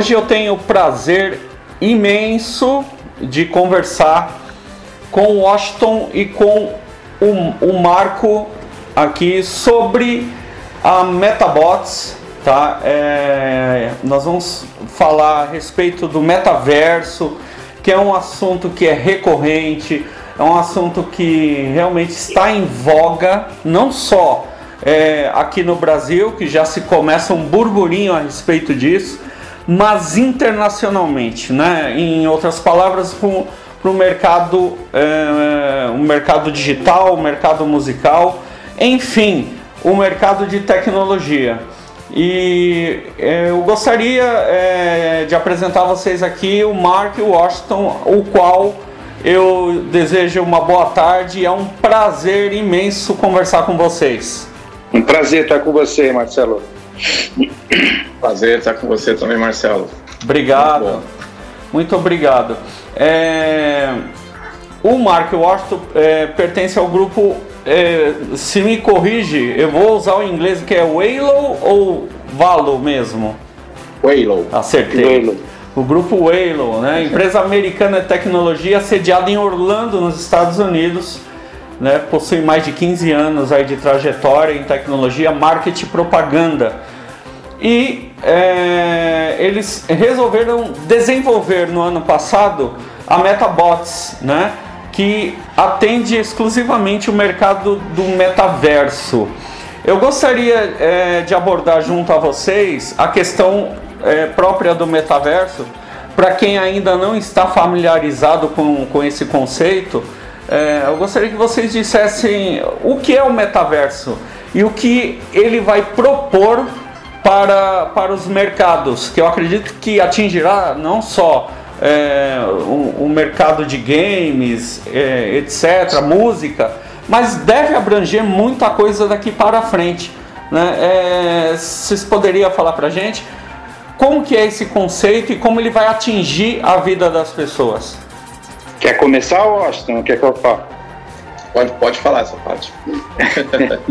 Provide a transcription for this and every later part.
hoje eu tenho o prazer imenso de conversar com o Washington e com o, o Marco aqui sobre a Metabots, tá? É, nós vamos falar a respeito do metaverso, que é um assunto que é recorrente, é um assunto que realmente está em voga, não só é, aqui no Brasil, que já se começa um burburinho a respeito disso, mas internacionalmente, né? Em outras palavras, para o mercado, é, o mercado digital, o mercado musical, enfim, o mercado de tecnologia. E é, eu gostaria é, de apresentar a vocês aqui o Mark Washington, o qual eu desejo uma boa tarde. É um prazer imenso conversar com vocês. Um prazer estar com você, Marcelo. Prazer estar com você também, Marcelo. Obrigado. Muito, Muito obrigado. É... O Mark Washington é, pertence ao grupo. É, se me corrige, eu vou usar o inglês que é Waylo ou Valo mesmo? Waylo. Acertei. O grupo Waylo, né? Empresa americana de tecnologia sediada em Orlando, nos Estados Unidos né, possui mais de 15 anos aí de trajetória em tecnologia, marketing e propaganda. E é, eles resolveram desenvolver no ano passado a MetaBots, né, que atende exclusivamente o mercado do metaverso. Eu gostaria é, de abordar junto a vocês a questão é, própria do metaverso, para quem ainda não está familiarizado com, com esse conceito é, eu gostaria que vocês dissessem o que é o metaverso e o que ele vai propor para, para os mercados, que eu acredito que atingirá não só é, o, o, mercado de games, é, etc., música, mas deve abranger muita coisa daqui para frente. Né? É, vocês poderiam falar para a gente como que é esse conceito e como ele vai atingir a vida das pessoas? Quer começar, Washington? Quer que eu fale? Pode, pode falar essa parte.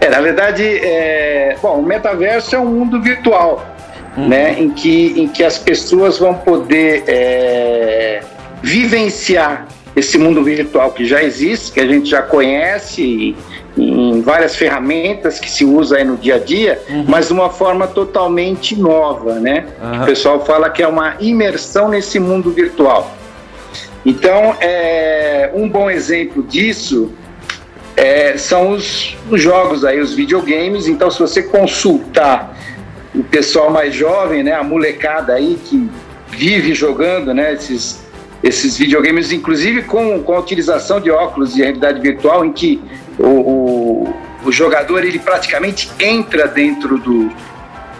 é, na verdade, é, bom, o metaverso é um mundo virtual, uhum. né, em que, em que as pessoas vão poder é, vivenciar esse mundo virtual que já existe, que a gente já conhece em várias ferramentas que se usa aí no dia a dia, uhum. mas de uma forma totalmente nova, né? Uhum. O pessoal fala que é uma imersão nesse mundo virtual. Então, é, um bom exemplo disso é, são os, os, jogos aí, os videogames. Então, se você consultar o pessoal mais jovem, né, a molecada aí que vive jogando, né, esses, esses videogames, inclusive com, com a utilização de óculos de realidade virtual, em que o, o, o jogador ele praticamente entra dentro do,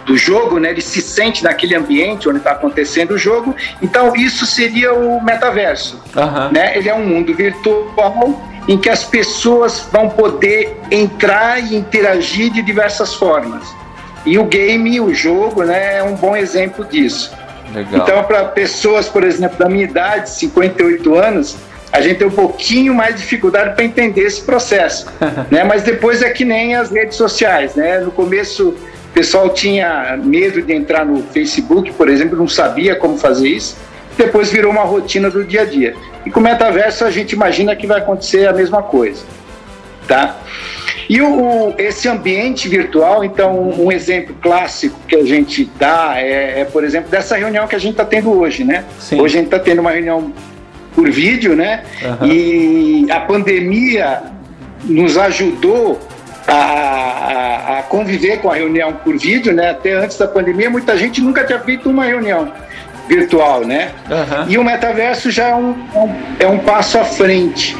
do jogo, né? Ele se sente naquele ambiente onde está acontecendo o jogo. Então isso seria o metaverso, uhum. né? Ele é um mundo virtual em que as pessoas vão poder entrar e interagir de diversas formas. E o game, o jogo, né, é um bom exemplo disso. Legal. Então, para pessoas, por exemplo, da minha idade, 58 anos, a gente tem um pouquinho mais de dificuldade para entender esse processo, né? Mas depois é que nem as redes sociais, né? No começo o pessoal tinha medo de entrar no Facebook, por exemplo, não sabia como fazer isso. Depois virou uma rotina do dia a dia. E com o metaverso a gente imagina que vai acontecer a mesma coisa, tá? E o, esse ambiente virtual, então, um exemplo clássico que a gente dá é, é por exemplo, dessa reunião que a gente está tendo hoje, né? Sim. Hoje a gente está tendo uma reunião por vídeo, né? Uhum. E a pandemia nos ajudou a, a, conviver com a reunião por vídeo, né? Até antes da pandemia, muita gente nunca tinha feito uma reunião virtual, né? Uhum. E o metaverso já é um, é um passo à frente,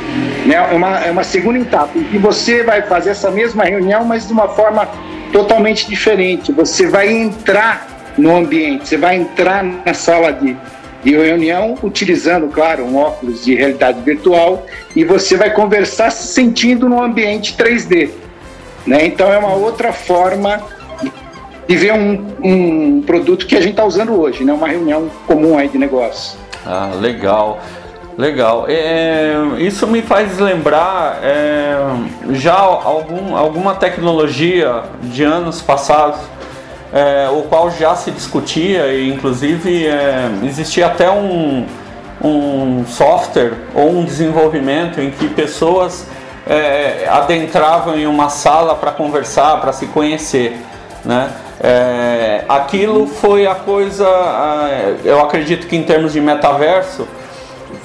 né? É uma, é uma segunda etapa, em que você vai fazer essa mesma reunião, mas de uma forma totalmente diferente. Você vai entrar no ambiente, você vai entrar na sala de, de reunião utilizando, claro, um óculos de realidade virtual e você vai conversar se sentindo no ambiente 3D. Né? Então é uma outra forma de ver um, um produto que a gente está usando hoje, né? uma reunião comum aí de negócio. Ah, legal. Legal. É, isso me faz lembrar é, já algum, alguma tecnologia de anos passados. é, o qual já se discutia e inclusive é, existia até um, um software ou um desenvolvimento em que pessoas é, adentravam em uma sala para conversar, para se conhecer. Né? É, aquilo foi a coisa, eu acredito que em termos de metaverso,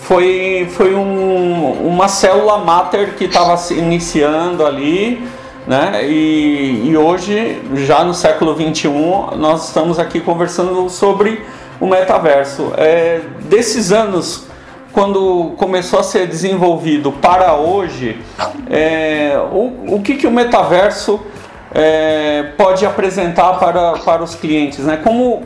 foi, foi um, uma célula mater que estava se iniciando ali, né? E, e hoje, já no século 21, nós estamos aqui conversando sobre o metaverso. É, desses anos, quando começou a ser desenvolvido para hoje, é, o, o que, que o metaverso é, pode apresentar para, para os clientes? Né? Como,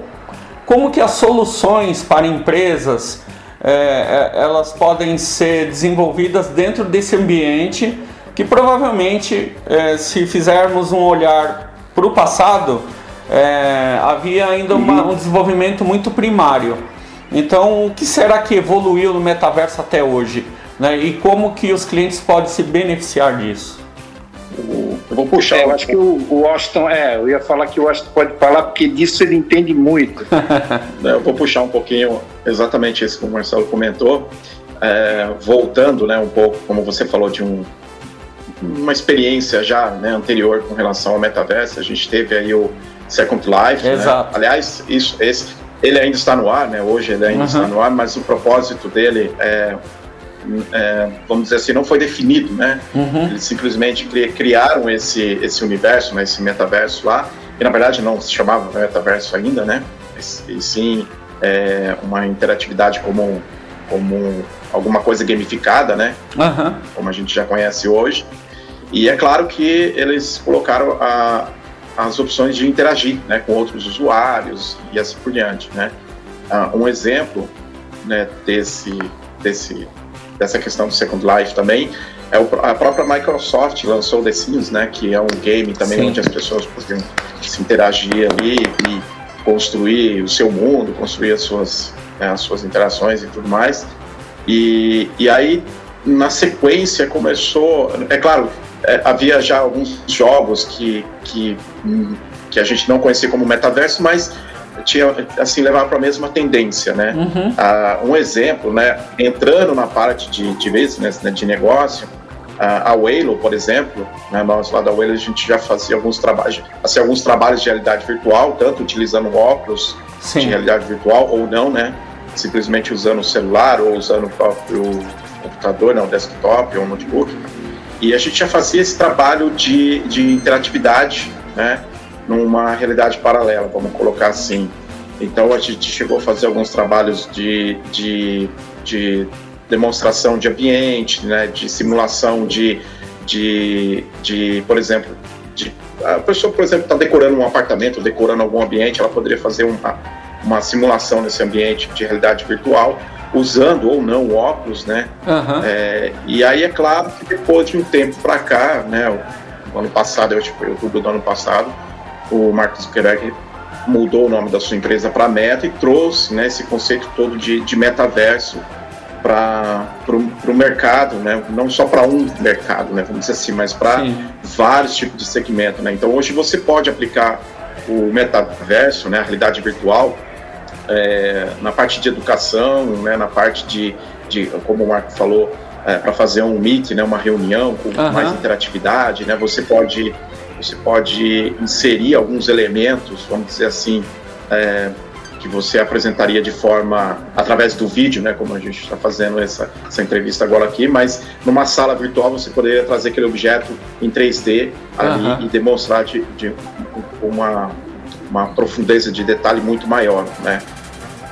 como que as soluções para empresas é, é elas podem ser desenvolvidas dentro desse ambiente que provavelmente, é, se fizermos um olhar para o passado, é, havia ainda uma, um desenvolvimento muito primário. Então, o que será que evoluiu no metaverso até hoje? Né? E como que os clientes podem se beneficiar disso? Eu vou puxar. É, eu acho que o, Washington, é, eu ia falar que o Washington pode falar porque disso ele entende muito. É, eu vou puxar um pouquinho exatamente isso que o Marcelo comentou, é, voltando, né, um pouco, como você falou de um, uma experiência já né, anterior com relação ao metaverso. A gente teve aí o Second Life. Né? Exato. Né? Aliás, isso, esse, ele ainda está no ar, né? Hoje ele ainda uhum. está no ar, mas o propósito dele é, é, vamos dizer assim, não foi definido, né? Uhum. Eles simplesmente criaram esse, esse universo, né, esse metaverso lá, que na verdade não se chamava metaverso ainda, né? E, sim é, uma interatividade como, como alguma coisa gamificada, né? Uhum. Como a gente já conhece hoje. E é claro que eles colocaram a, as opções de interagir né, com outros usuários e assim por diante. Né? Uh, um exemplo né, desse, desse, dessa questão do Second Life também é o, a própria Microsoft lançou The Sims, né, que é um game também Sim. onde as pessoas podem se interagir ali e construir o seu mundo, construir as suas, né, as suas interações e tudo mais. E, e aí, na sequência, começou. É claro, é, havia já alguns jogos que, que, que a gente não conhecia como metaverso, mas tinha assim levar para a mesma tendência, né? Uhum. Ah, um exemplo, né? Entrando na parte de, de business, né, de negócio, a Waylo, por exemplo, né, nós lá da Waylo a gente já fazia alguns trabalhos, assim, alguns trabalhos de realidade virtual, tanto utilizando óculos Sim. de realidade virtual ou não, né? Simplesmente usando o celular ou usando o próprio computador, né, o desktop ou notebook. E a gente já fazia esse trabalho de, de interatividade, né, numa realidade paralela, vamos colocar assim. Então a gente chegou a fazer alguns trabalhos de, de, de demonstração de ambiente, né, de simulação de, de, de por exemplo, de, a pessoa, por exemplo, está decorando um apartamento, decorando algum ambiente, ela poderia fazer uma, uma simulação nesse ambiente de realidade virtual usando ou não óculos, né? Uhum. É, e aí é claro que depois de um tempo para cá, né? O, ano passado, eu acho que foi outubro do ano passado, o Mark Zuckerberg mudou o nome da sua empresa para Meta e trouxe né, esse conceito todo de, de metaverso para o mercado, né? não só para um mercado, né? vamos dizer assim, mas para vários tipos de segmento. Né? Então hoje você pode aplicar o metaverso, né, a realidade virtual, é, na parte de educação, né, na parte de, de como o Marco falou, é, para fazer um meet, né, uma reunião com uhum. mais interatividade, né, você pode você pode inserir alguns elementos, vamos dizer assim, é, que você apresentaria de forma através do vídeo, né, como a gente está fazendo essa, essa entrevista agora aqui, mas numa sala virtual você poderia trazer aquele objeto em 3D ali uhum. e demonstrar de, de uma uma profundeza de detalhe muito maior, né?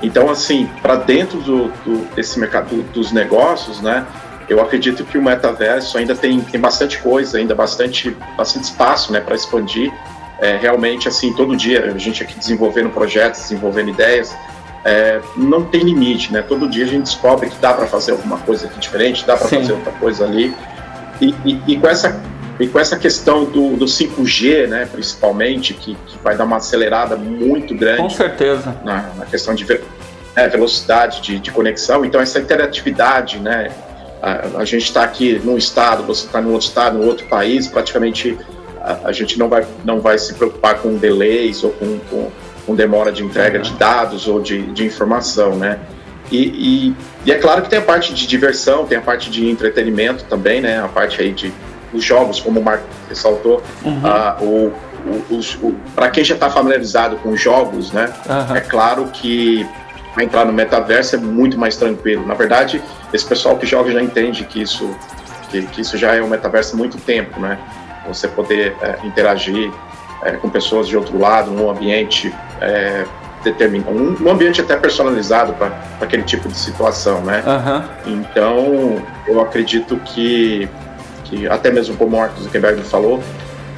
Então, assim, para dentro do, do, desse mercado dos negócios, né? Eu acredito que o metaverso ainda tem, tem bastante coisa, ainda bastante, bastante espaço, né, para expandir. É, realmente, assim, todo dia a gente aqui desenvolvendo projetos, desenvolvendo ideias, é, não tem limite, né? Todo dia a gente descobre que dá para fazer alguma coisa aqui diferente, dá para fazer outra coisa ali. E, e, e, com essa e com essa questão do, do 5G, né, principalmente, que, que vai dar uma acelerada muito grande. Com certeza. Na, na questão de é, velocidade de, de, conexão. Então, essa interatividade, né, a, a gente está aqui num estado, você está em outro estado, em outro país, praticamente a, a, gente não vai, não vai se preocupar com delays ou com, com, com demora de entrega de dados ou de, de informação, né? E, e, e, é claro que tem a parte de diversão, tem a parte de entretenimento também, né? A parte aí de os jogos, como o Marco ressaltou, uhum. uh, o para quem já está familiarizado com jogos, né? Uhum. É claro que entrar no metaverso é muito mais tranquilo. Na verdade, esse pessoal que joga já entende que isso, que, que isso já é um metaverso há muito tempo, né? Você poder é, interagir é, com pessoas de outro lado, num ambiente é, determinado, um, um, ambiente até personalizado para aquele tipo de situação, né? Uhum. Então, eu acredito que, que até mesmo como o Marcos Zuckerberg falou,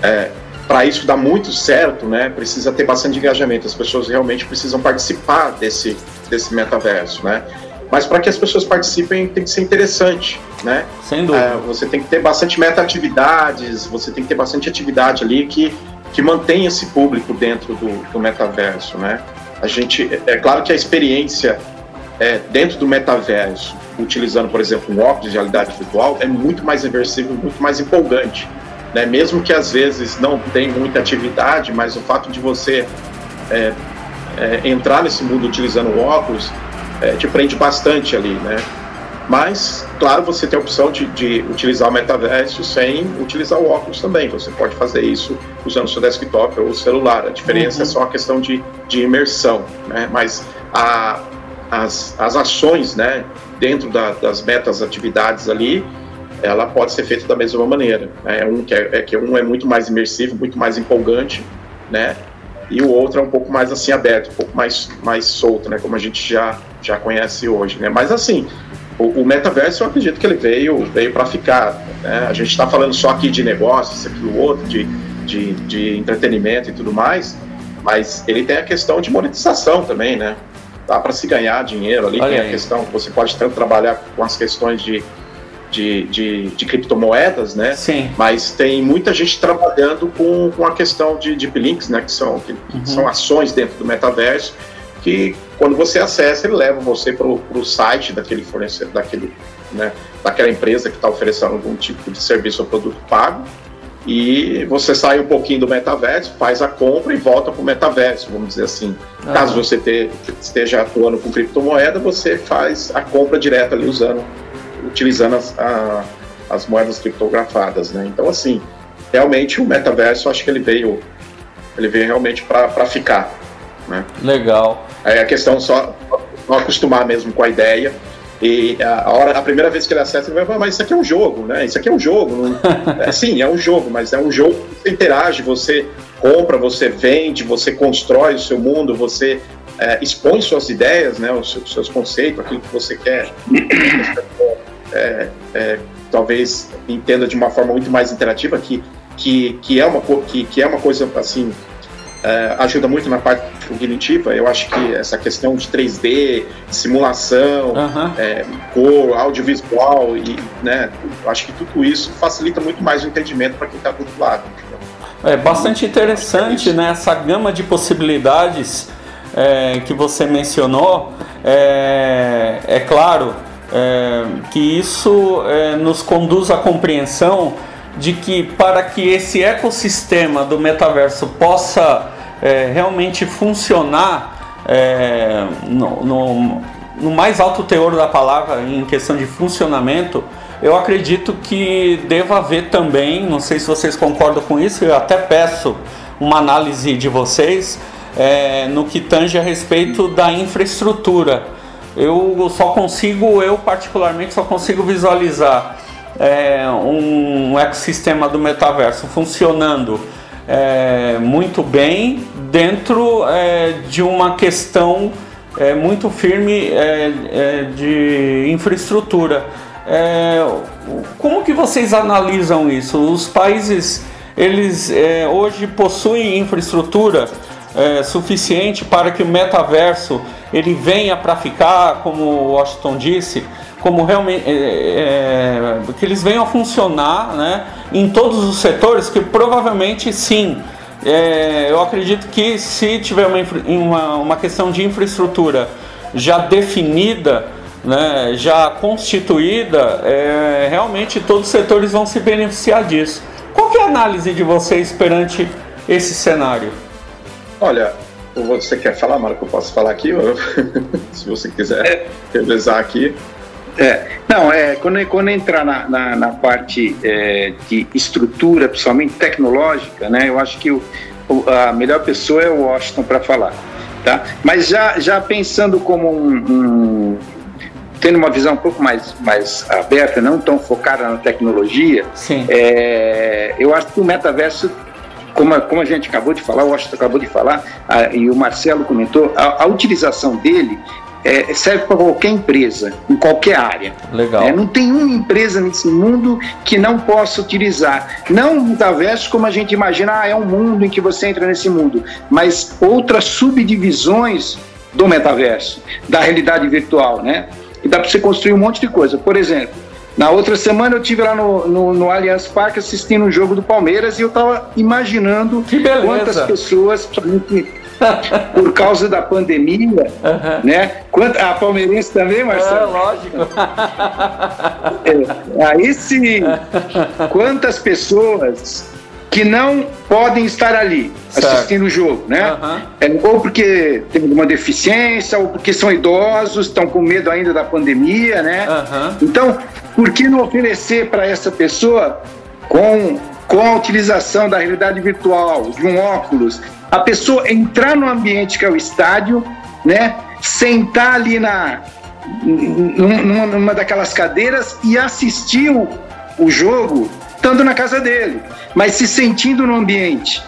é, para isso dar muito certo, né, precisa ter bastante engajamento. As pessoas realmente precisam participar desse, desse metaverso, né? Mas para que as pessoas participem tem que ser interessante, né? Sem dúvida. É, você tem que ter bastante meta-atividades, você tem que ter bastante atividade ali que, que mantenha esse público dentro do, do metaverso, né? A gente, é, é claro que a experiência é, dentro do metaverso, utilizando, por exemplo, um óculos de realidade virtual, é muito mais imersivo, muito mais empolgante né? Mesmo que às vezes não tem muita atividade, mas o fato de você é, é, entrar nesse mundo utilizando o óculos é, te prende bastante ali, né? Mas, claro, você tem a opção de, de, utilizar o metaverso sem utilizar o óculos também. Você pode fazer isso usando o seu desktop ou o celular. A diferença uhum. é só a questão de, de imersão, né? Mas a, as, as ações, né, dentro da, das metas atividades ali, ela pode ser feita da mesma maneira. Né? Um que é, é, que um é muito mais imersivo, muito mais empolgante, né? E o outro é um pouco mais assim aberto, um pouco mais mais solto, né? Como a gente já já conhece hoje, né? Mas assim, o, o metaverso eu acredito que ele veio veio para ficar. Né? A gente está falando só aqui de negócios, aqui o outro, de, de, de entretenimento e tudo mais, mas ele tem a questão de monetização também, né? Dá para se ganhar dinheiro ali, Olha tem aí. a questão que você pode tanto trabalhar com as questões de de, de, de, criptomoedas, né? Sim. Mas tem muita gente trabalhando com, com a questão de deep links, né? Que são, que uhum. são ações dentro do metaverso que quando você acessa ele leva você para o site daquele fornecedor, daquele, né? Daquela empresa que está oferecendo algum tipo de serviço ou produto pago e você sai um pouquinho do metaverso, faz a compra e volta para o metaverso, vamos dizer assim. Ah. Caso você te, esteja atuando com criptomoeda, você faz a compra direta ali usando utilizando as, a, as moedas criptografadas, né? Então, assim, realmente o metaverso, acho que ele veio, ele veio realmente para ficar, né? Legal. É a questão só não acostumar mesmo com a ideia. E a, hora, a primeira vez que ele acessa, ele vai falar, mas isso aqui é um jogo, né? Isso aqui é um jogo. é, sim, é um jogo, mas é um jogo que você interage, você compra, você vende, você constrói o seu mundo, você é, expõe suas ideias, né, os seus conceitos, aquilo que você quer é, é, talvez entenda de uma forma muito mais interativa, que, que, que, é, uma, que, que é uma coisa assim. É, ajuda muito na parte cognitiva. Eu acho que essa questão de 3D, simulação, uhum. é, cor, audiovisual, e, né, eu acho que tudo isso facilita muito mais o entendimento para quem está do outro lado. É bastante interessante né, essa gama de possibilidades é, que você mencionou. É, é claro, é, que isso é, nos conduz à compreensão de que para que esse ecossistema do metaverso possa é, realmente funcionar é, no, no, no, mais alto teor da palavra em questão de funcionamento, eu acredito que deva haver também, não sei se vocês concordam com isso, eu até peço uma análise de vocês é, no que tange a respeito da infraestrutura. Eu só consigo, eu particularmente só consigo visualizar é, um ecossistema do metaverso funcionando é, muito bem dentro é, de uma questão é, muito firme é, é, de infraestrutura. como que vocês analisam isso? Os países eles hoje possuem infraestrutura suficiente para que o metaverso ele venha para ficar, como o Washington disse, como realmente é, é, que eles venham a funcionar né, em todos os setores, que provavelmente sim. É, eu acredito que se tiver uma, uma, uma questão de infraestrutura já definida, né, já constituída, é, realmente todos os setores vão se beneficiar disso. Qual é a análise de vocês perante esse cenário? Olha, você quer falar, Marco? Eu posso falar aqui? Se você quiser revezar aqui. É, não, é, quando, quando entrar na, na, na parte é, de estrutura, principalmente tecnológica, né, eu acho que o, a melhor pessoa é o Washington para falar. Tá? Mas já, já pensando como um, um, tendo uma visão um pouco mais, mais aberta, não tão focada na tecnologia, é, eu acho que o metaverso como a, como a gente acabou de falar, o Washington acabou de falar, a, e o Marcelo comentou, a, a utilização dele é, serve para qualquer empresa, em qualquer área. Legal. É, não tem uma empresa nesse mundo que não possa utilizar. Não o metaverso como a gente imagina, ah, é um mundo em que você entra nesse mundo, mas outras subdivisões do metaverso, da realidade virtual, né? E dá para você construir um monte de coisa. Por exemplo, na outra semana eu tive lá no, no, no Allianz Parque assistindo um jogo do Palmeiras e eu estava imaginando quantas pessoas, por causa da pandemia, uhum. né? Quanto, a palmeirense também, Marcelo? É, lógico. É, aí sim, quantas pessoas que não podem estar ali certo. assistindo o jogo, né? Uhum. É, ou porque tem alguma deficiência, ou porque são idosos, estão com medo ainda da pandemia, né? Uhum. Então, por que não oferecer para essa pessoa, com, com a utilização da realidade virtual, de um óculos, a pessoa entrar no ambiente que é o estádio, né? Sentar ali na, numa, numa daquelas cadeiras e assistir o, o jogo estando na casa dele, mas se sentindo no ambiente.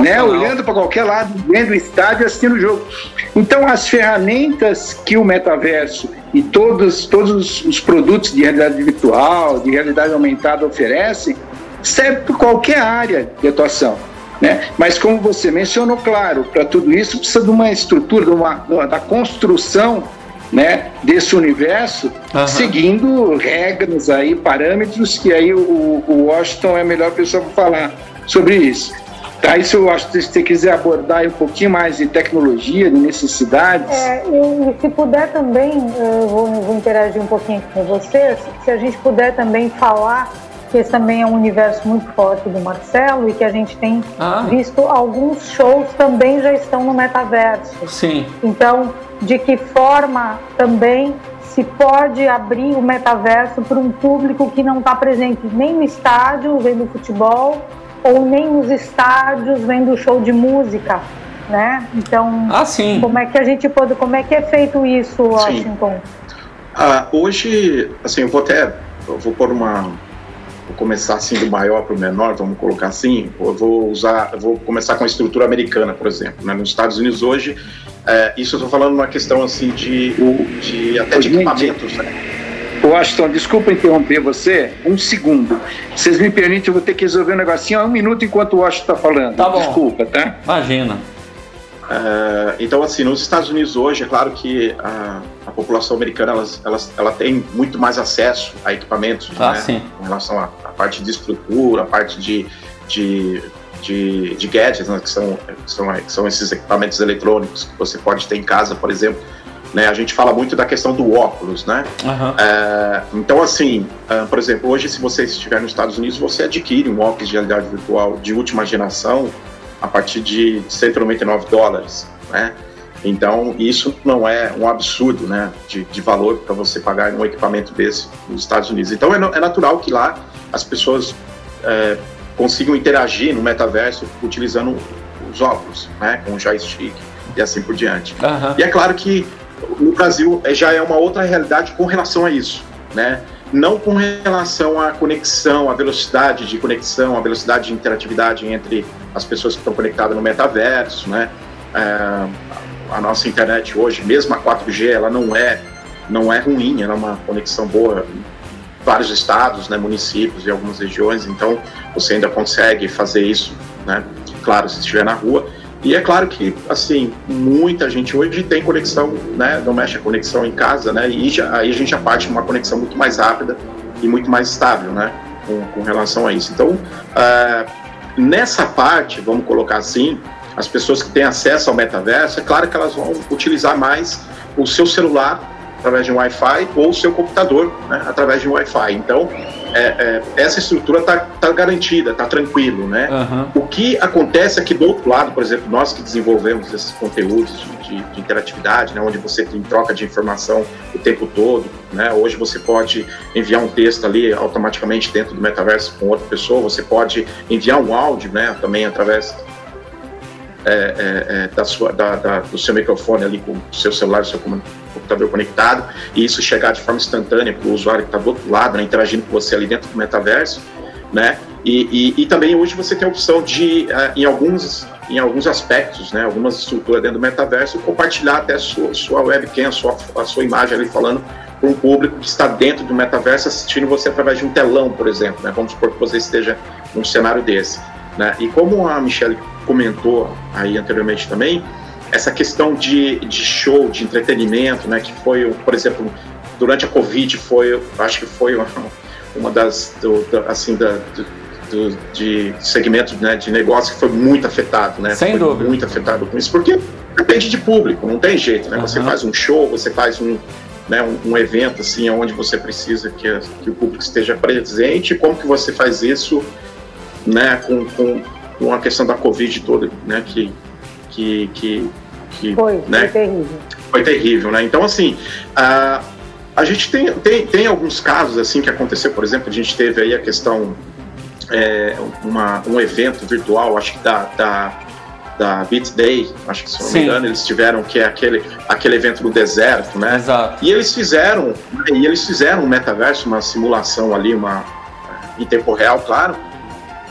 Né, olhando para qualquer lado, vendo o estádio, assistindo o jogo. Então, as ferramentas que o metaverso e todos, todos os produtos de realidade virtual, de realidade aumentada oferecem, servem para qualquer área de atuação. Né? Mas como você mencionou, claro, para tudo isso precisa de uma estrutura, de uma, da construção né, desse universo, uhum. seguindo regras aí, parâmetros que aí o, o Washington é a melhor pessoa para falar sobre isso. Tá, isso eu acho que se você quiser abordar um pouquinho mais de tecnologia, de necessidades. É, e se puder também, eu vou, vou interagir um pouquinho com você, se a gente puder também falar que esse também é um universo muito forte do Marcelo e que a gente tem ah. visto alguns shows também já estão no metaverso. Sim. Então, de que forma também se pode abrir o metaverso para um público que não está presente nem no estádio vendo futebol ou nem nos estádios vendo show de música, né? Então, ah, sim. como é que a gente pode, como é que é feito isso, Washington? Ah, hoje, assim, eu vou até, eu vou pôr uma, começar assim do maior para o menor, vamos colocar assim. Eu vou usar, eu vou começar com a estrutura americana, por exemplo. Né? Nos Estados Unidos hoje, é, isso eu estou falando uma questão assim de, de até de equipamentos, né? Washington, desculpa interromper você, um segundo. Vocês me permitem, eu vou ter que resolver um negocinho um minuto enquanto o Washington está falando. Tá bom. Desculpa, tá? Imagina. Uh, então, assim, nos Estados Unidos hoje, é claro que a, a população americana elas, elas, ela tem muito mais acesso a equipamentos ah, né, sim. em relação à, parte de estrutura, a parte de, de, de, de gadgets, né, que, são, que, são, que são esses equipamentos eletrônicos que você pode ter em casa, por exemplo. Né, a gente fala muito da questão do óculos, né? Uhum. É, então, assim, uh, por exemplo, hoje, se você estiver nos Estados Unidos, você adquire um óculos de realidade virtual de última geração a partir de 199 dólares, né? Então, isso não é um absurdo, né, de, de valor para você pagar um equipamento desse nos Estados Unidos. Então, é, é natural que lá as pessoas é, consigam interagir no metaverso utilizando os óculos, né, com o joystick e assim por diante. Uhum. E é claro que no Brasil é, já é uma outra realidade com relação a isso, né? Não com relação à conexão, à velocidade de conexão, à velocidade de interatividade entre as pessoas que estão conectadas no metaverso, né? É, a nossa internet hoje, mesmo a 4G, ela não é não é ruim, ela é uma conexão boa em vários estados, né, municípios e algumas regiões, então você ainda consegue fazer isso, né? Claro, se estiver na rua, e é claro que, assim, muita gente hoje tem conexão, né, não mexe a conexão em casa, né, e já, aí a gente já parte uma conexão muito mais rápida e muito mais estável, né, com, com relação a isso. Então, uh, nessa parte, vamos colocar assim, as pessoas que têm acesso ao metaverso, é claro que elas vão utilizar mais o seu celular através de um Wi-Fi ou o seu computador né, através de um Wi-Fi. Então, é, é, essa estrutura está tá garantida, está tranquilo, né? Uhum. O que acontece é que do outro lado, por exemplo, nós que desenvolvemos esses conteúdos de, de, de, interatividade, né, onde você tem troca de informação o tempo todo, né? Hoje você pode enviar um texto ali automaticamente dentro do metaverso com outra pessoa, você pode enviar um áudio, né? Também através é, é, é, da sua, da, da, do seu microfone ali com o seu celular, seu computador conectado, e isso chegar de forma instantânea para o usuário que está do outro lado, né, interagindo com você ali dentro do metaverso, né? E, e, e também hoje você tem a opção de, uh, em alguns em alguns aspectos, né, algumas estruturas dentro do metaverso, compartilhar até sua, sua webcam, a sua, a sua imagem ali falando para um público que está dentro do metaverso assistindo você através de um telão, por exemplo. Né? Vamos supor que você esteja num cenário desse. Né? E como a Michelle comentou aí anteriormente também, essa questão de, de show, de entretenimento, né, que foi, por exemplo, durante a Covid foi, acho que foi uma, uma das, do, do, assim, da, do, do, de segmento né, de negócio que foi muito afetado, né? Sem foi dúvida. Muito afetado com isso, porque depende de público, não tem jeito, né? Uhum. Você faz um show, você faz um, né, um, um, evento assim, onde você precisa que, que o público esteja presente, como que você faz isso, né, com, com com a questão da Covid toda, né? Que, que, que, que foi, né, foi terrível. Foi terrível, né? Então, assim, a, a gente tem, tem, tem alguns casos assim que aconteceu, por exemplo, a gente teve aí a questão, é, uma, um evento virtual, acho que da, da, da Beat Day, acho que se não Sim. me engano, eles tiveram que é aquele, aquele evento no deserto, né? Exato. E eles fizeram, e eles fizeram um metaverso, uma simulação ali, uma em tempo real, claro,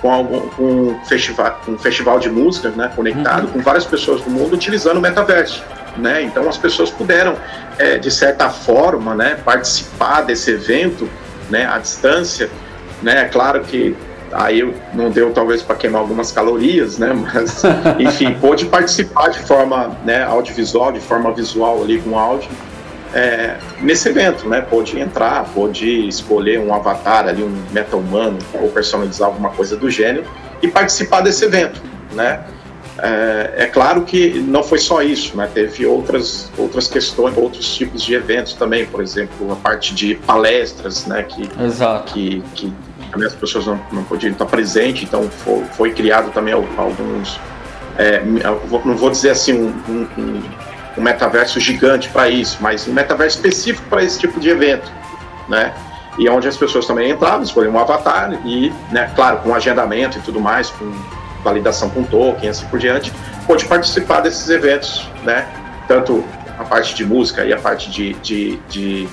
com, algum, com um, festival, um festival de música né, conectado uhum. com várias pessoas do mundo utilizando o metaverso. Né? Então as pessoas puderam, é, de certa forma, né, participar desse evento né, à distância. Né? É claro que aí não deu talvez para queimar algumas calorias, né? Mas enfim, pôde participar de forma né, audiovisual, de forma visual ali com áudio é, nesse evento, né? Pôde entrar, pôde escolher um avatar ali, um meta humano, ou personalizar alguma coisa do gênero e participar desse evento, né? É, é, claro que não foi só isso, né? Teve outras, outras questões, outros tipos de eventos também, por exemplo, a parte de palestras, né? Que, Exato. que, que as pessoas não, não podiam estar presentes, então foi, foi criado também alguns, é, não vou dizer assim, um, um, um metaverso gigante para isso, mas um metaverso específico para esse tipo de evento, né? E onde as pessoas também entravam, escolhiam um avatar e, né, claro, com agendamento e tudo mais, com validação com token, assim por diante, pode participar desses eventos, né? Tanto a parte de música e a parte de, de, de,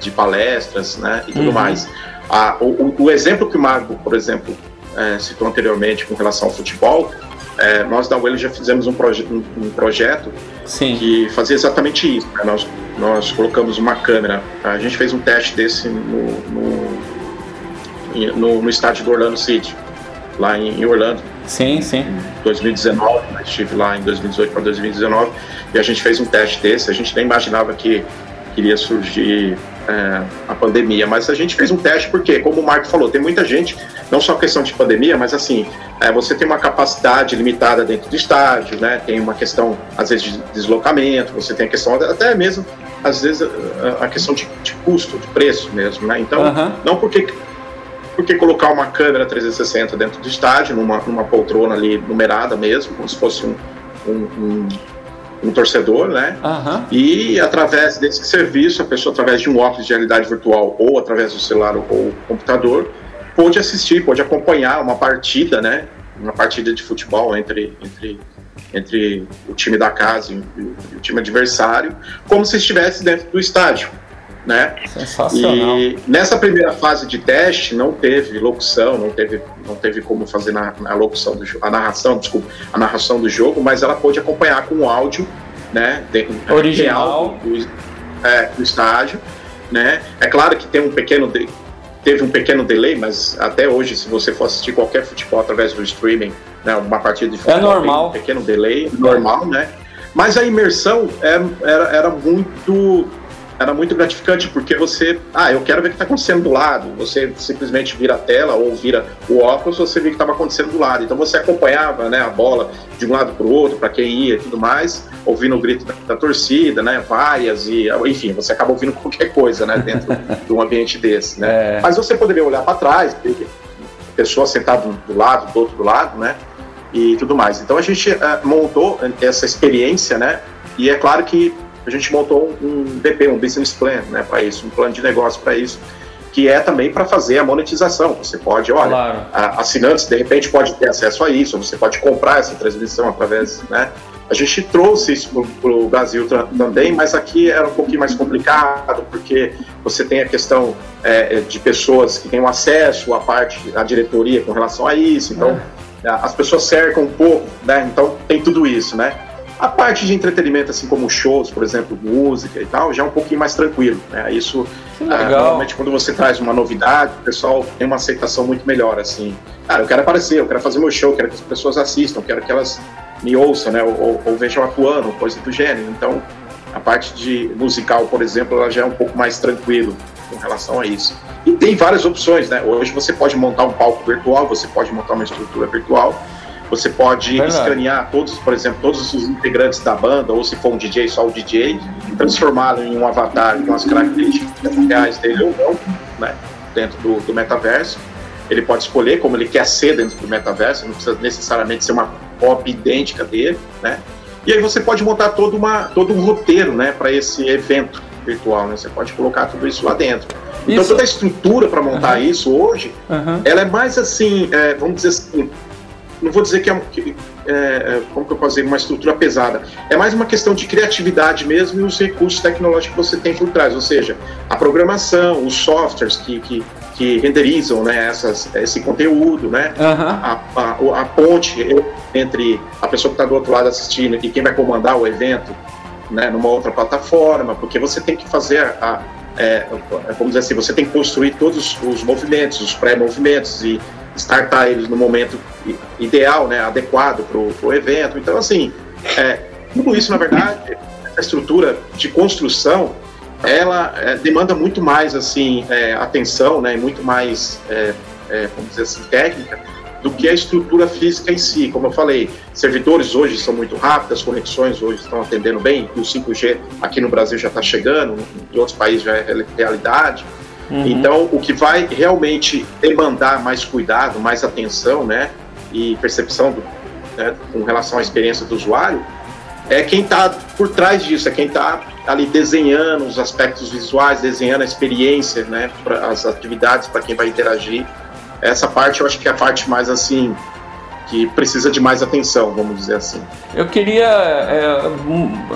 de palestras, né? E tudo uhum. mais. Ah, o, o, exemplo que o Marco, por exemplo, é, citou anteriormente com relação ao futebol, é, nós da UEL já fizemos um, proje um, um projeto Sim. que fazia exatamente isso. Né? Nós, nós colocamos uma câmera, a gente fez um teste desse no, no, no, no estádio do Orlando City, lá em, em Orlando. Sim, sim. Em 2019, né? estive lá em 2018 para 2019 e a gente fez um teste desse. A gente nem imaginava que iria surgir é, a pandemia, mas a gente fez um teste porque, como o Marco falou, tem muita gente, não só questão de pandemia, mas assim, é, você tem uma capacidade limitada dentro do estádio, né? Tem uma questão, às vezes, de deslocamento, você tem a questão até mesmo, às vezes, a, a questão de, de, custo, de preço mesmo, né? Então, uhum. não porque porque colocar uma câmera 360 dentro do estádio, numa, numa poltrona ali numerada mesmo, como se fosse um, um, um um torcedor, né? Uhum. E através desse serviço, a pessoa, através de um óculos de realidade virtual ou através do celular ou computador, pode assistir, pode acompanhar uma partida, né? Uma partida de futebol entre, entre, entre o time da casa e o time adversário, como se estivesse dentro do estádio. Né? Sensacional. E nessa primeira fase de teste não teve locução, não teve, não teve como fazer na, a locução do a narração, desculpa, a narração do jogo, mas ela pôde acompanhar com o áudio, né, original do, é, do estádio, né? É claro que tem um pequeno de, teve um pequeno delay, mas até hoje, se você for assistir qualquer futebol através do streaming, né, uma partida de é futebol, é normal. um pequeno delay, normal, né? Mas a imersão é, era, era muito era muito gratificante, porque você, ah, eu quero ver o que está acontecendo do lado. Você simplesmente vira a tela ou vira o óculos, você vê o que estava acontecendo do lado. Então você acompanhava né, a bola de um lado para o outro, para quem ia e tudo mais, ouvindo o grito da, da, torcida, né, vaias, e enfim, você acaba ouvindo qualquer coisa né, dentro de um ambiente desse. Né? É. Mas você poderia olhar para trás, pessoa sentada do lado, do outro lado, né? E tudo mais. Então a gente uh, montou essa experiência, né? E é claro que a gente montou um BP, um business plan, né, para isso, um plano de negócio para isso, que é também para fazer a monetização. Você pode, olha, claro. assinantes de repente pode ter acesso a isso, você pode comprar essa transmissão através, né? A gente trouxe isso para o Brasil também, mas aqui era um pouquinho mais complicado, porque você tem a questão é, de pessoas que têm acesso à parte da diretoria com relação a isso, então é. as pessoas cercam um pouco, né? Então tem tudo isso, né? A parte de entretenimento, assim como shows, por exemplo, música e tal, já é um pouquinho mais tranquilo. Né? Isso, ah, normalmente, quando você traz uma novidade, o pessoal tem uma aceitação muito melhor. Assim, cara, eu quero aparecer, eu quero fazer meu show, quero que as pessoas assistam, quero que elas me ouçam, né? Ou, ou vejam atuando, coisa do gênero. Então, a parte de musical, por exemplo, ela já é um pouco mais tranquilo com relação a isso. E tem várias opções, né? Hoje você pode montar um palco virtual, você pode montar uma estrutura virtual você pode Verdade. escanear todos, por exemplo, todos os integrantes da banda, ou se for um DJ, só o DJ, transformá-lo em um avatar com as características reais dele ou não, né, dentro do, do metaverso. Ele pode escolher como ele quer ser dentro do metaverso, não precisa necessariamente ser uma cópia idêntica dele, né? E aí você pode montar todo, uma, todo um roteiro, né, para esse evento virtual, né? Você pode colocar tudo isso lá dentro. Então isso. toda a estrutura para montar uhum. isso hoje, uhum. ela é mais assim, é, vamos dizer assim, não vou dizer que é, que, é, é, como que eu posso dizer, uma estrutura pesada. É mais uma questão de criatividade mesmo e os recursos tecnológicos que você tem por trás, ou seja, a programação, os softwares que, que, que renderizam né, essas, esse conteúdo, né, uhum. a, a, a, ponte entre a pessoa que está do outro lado assistindo e quem vai comandar o evento né, numa outra plataforma, porque você tem que fazer a, é, vamos dizer assim, você tem que construir todos os movimentos, os pré-movimentos e startar eles no momento ideal, né, adequado para o evento. Então, assim, é, tudo isso, na verdade, essa estrutura de construção, ela é, demanda muito mais, assim, é, atenção, né, muito mais, é, é, vamos dizer assim, técnica, do que a estrutura física em si. Como eu falei, servidores hoje são muito rápidos, as conexões hoje estão atendendo bem, o 5G aqui no Brasil já está chegando, em outros países já é realidade. Uhum. Então, o que vai realmente demandar mais cuidado, mais atenção, né, e percepção do, né, com relação à experiência do usuário, é quem está por trás disso, é quem está ali desenhando os aspectos visuais, desenhando a experiência, né, as atividades para quem vai interagir. Essa parte eu acho que é a parte mais assim que precisa de mais atenção, vamos dizer assim. Eu queria, é,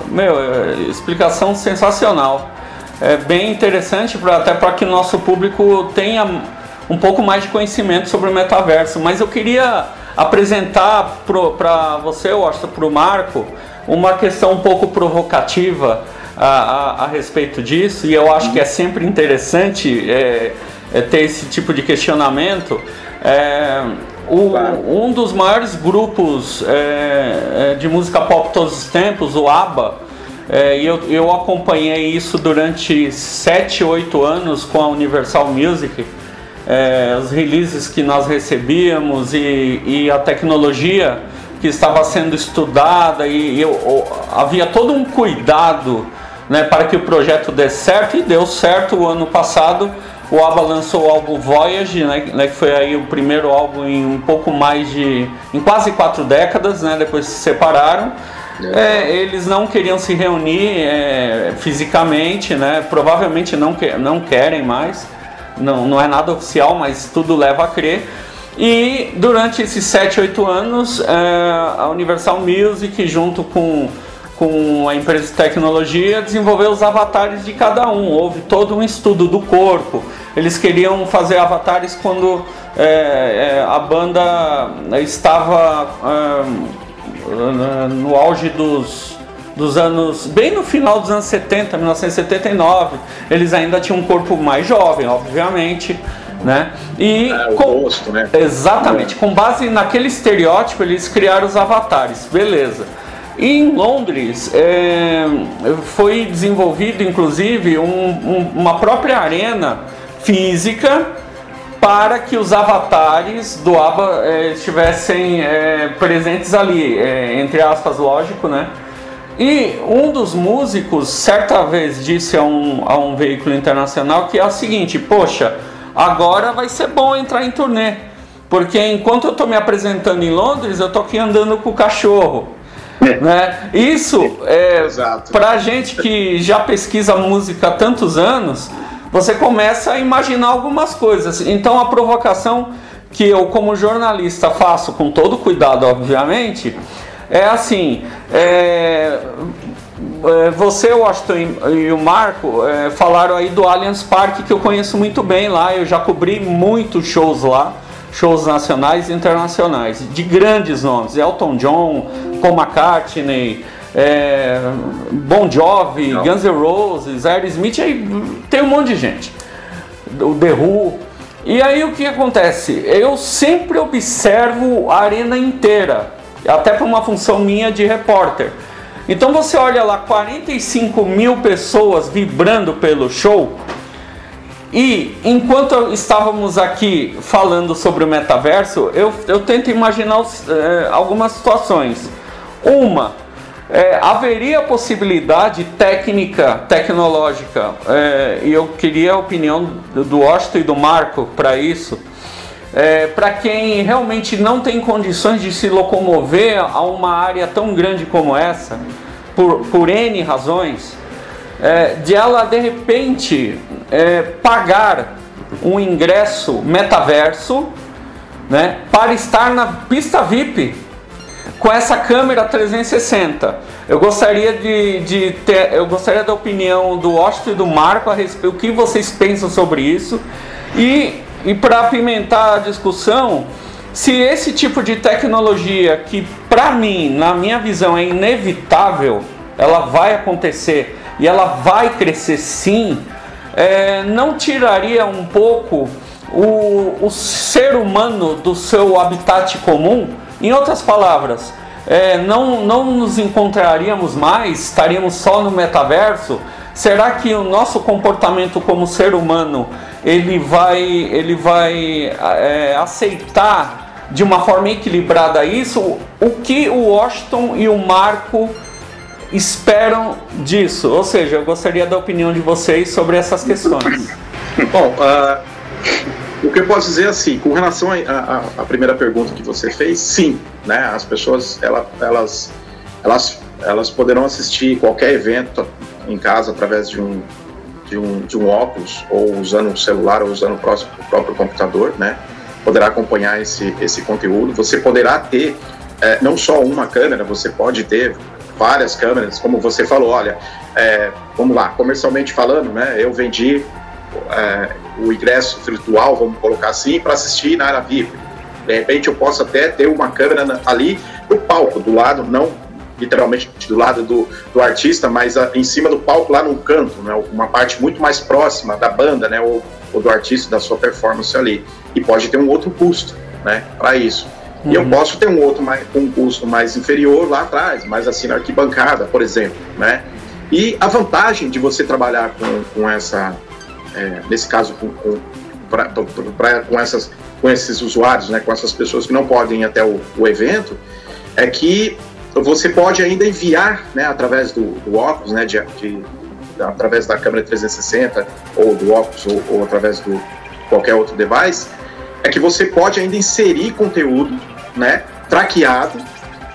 meu, é, explicação sensacional é bem interessante pra, até para que o nosso público tenha um pouco mais de conhecimento sobre o metaverso. Mas eu queria apresentar para você, eu acho, para o Marco, uma questão um pouco provocativa a, a, a, respeito disso, e eu acho que é sempre interessante é, é ter esse tipo de questionamento. É, o, um dos maiores grupos é, é de música pop todos os tempos, o ABBA, é, eu, eu acompanhei isso durante 7, 8 anos com a Universal Music. É, os releases que nós recebíamos e, e, a tecnologia que estava sendo estudada e, eu, havia todo um cuidado né, para que o projeto desse certo e deu certo o ano passado. O ABBA lançou o álbum Voyage, né, né, que foi aí o primeiro álbum em um pouco mais de. em quase quatro décadas, né, depois se separaram. É, eles não queriam se reunir é, fisicamente, né? Provavelmente não, que, não querem mais. Não, não é nada oficial, mas tudo leva a crer. E durante esses 7, 8 anos, é, a Universal Music, junto com, com a empresa de tecnologia, desenvolveu os avatares de cada um. Houve todo um estudo do corpo. Eles queriam fazer avatares quando é, a banda estava é, no auge dos, dos anos, bem no final dos anos 70, 1979, eles ainda tinham um corpo mais jovem, obviamente, né? E é, com, rosto, né? Exatamente, com base naquele estereótipo eles criaram os avatares, beleza. E em Londres é, foi desenvolvido inclusive um, um, uma própria arena física para que os avatares do ABBA é, estivessem é, presentes ali, é, entre aspas, lógico, né? E um dos músicos certa vez disse a um, a um veículo internacional que é o seguinte: Poxa, agora vai ser bom entrar em turnê, porque enquanto eu estou me apresentando em Londres, eu estou aqui andando com o cachorro. É. Né? Isso, é, para gente que já pesquisa música há tantos anos, você começa a imaginar algumas coisas. Então a provocação que eu, como jornalista, faço com todo cuidado, obviamente, é assim: é, é, você, o Washington e o Marco é, falaram aí do Allianz Parque, que eu conheço muito bem lá, eu já cobri muitos shows lá, shows nacionais e internacionais, de grandes nomes: Elton John, Paul McCartney. É, bon Jovi, Não. Guns N' Roses, Aerosmith, aí tem um monte de gente. O The Who. E aí o que acontece? Eu sempre observo a arena inteira até por uma função minha de repórter. Então você olha lá 45 mil pessoas vibrando pelo show. E enquanto estávamos aqui falando sobre o metaverso, eu, eu tento imaginar é, algumas situações. Uma, é, haveria possibilidade técnica, tecnológica, é, e eu queria a opinião do Washington e do Marco para isso é, para quem realmente não tem condições de se locomover a uma área tão grande como essa, por, por N razões, é, de ela de repente é, pagar um ingresso metaverso né, para estar na pista VIP com essa câmera 360. Eu gostaria de, de ter, eu gostaria da opinião do Austin e do Marco a respeito o que vocês pensam sobre isso e e para apimentar a discussão, se esse tipo de tecnologia, que para mim, na minha visão, é inevitável, ela vai acontecer e ela vai crescer sim, é, não tiraria um pouco o, o ser humano do seu habitat comum? Em outras palavras, é, não, não nos encontraríamos mais, estaríamos só no metaverso? Será que o nosso comportamento como ser humano ele vai, ele vai é, aceitar de uma forma equilibrada isso? O que o Washington e o Marco esperam disso? Ou seja, eu gostaria da opinião de vocês sobre essas questões. Bom, uh, o que eu posso dizer é assim, com relação à primeira pergunta que você fez, sim, né? As pessoas elas, elas, elas, elas poderão assistir qualquer evento em casa através de um de um, de um óculos, ou usando um celular, ou usando o, próximo, o próprio computador, né? Poderá acompanhar esse, esse conteúdo. Você poderá ter é, não só uma câmera, você pode ter várias câmeras, como você falou, olha, é, vamos lá, comercialmente falando, né? Eu vendi é, o ingresso virtual, vamos colocar assim, para assistir na área VIP. De repente eu posso até ter uma câmera ali no palco, do lado, não literalmente do lado do, do artista, mas a, em cima do palco, lá no canto, né, uma parte muito mais próxima da banda, né, ou, ou do artista, da sua performance ali. E pode ter um outro custo né, para isso. Uhum. E eu uhum. posso ter um outro mais, um custo mais inferior lá atrás, mais assim na arquibancada, por exemplo. Né? E a vantagem de você trabalhar com, com essa, é, nesse caso, com, com, pra, pra, com, essas, com esses usuários, né, com essas pessoas que não podem ir até o, o evento, é que você pode ainda enviar, né, através do, do óculos, né, de, de, através da câmera 360 ou do óculos ou, ou através do qualquer outro device, é que você pode ainda inserir conteúdo, né, traqueado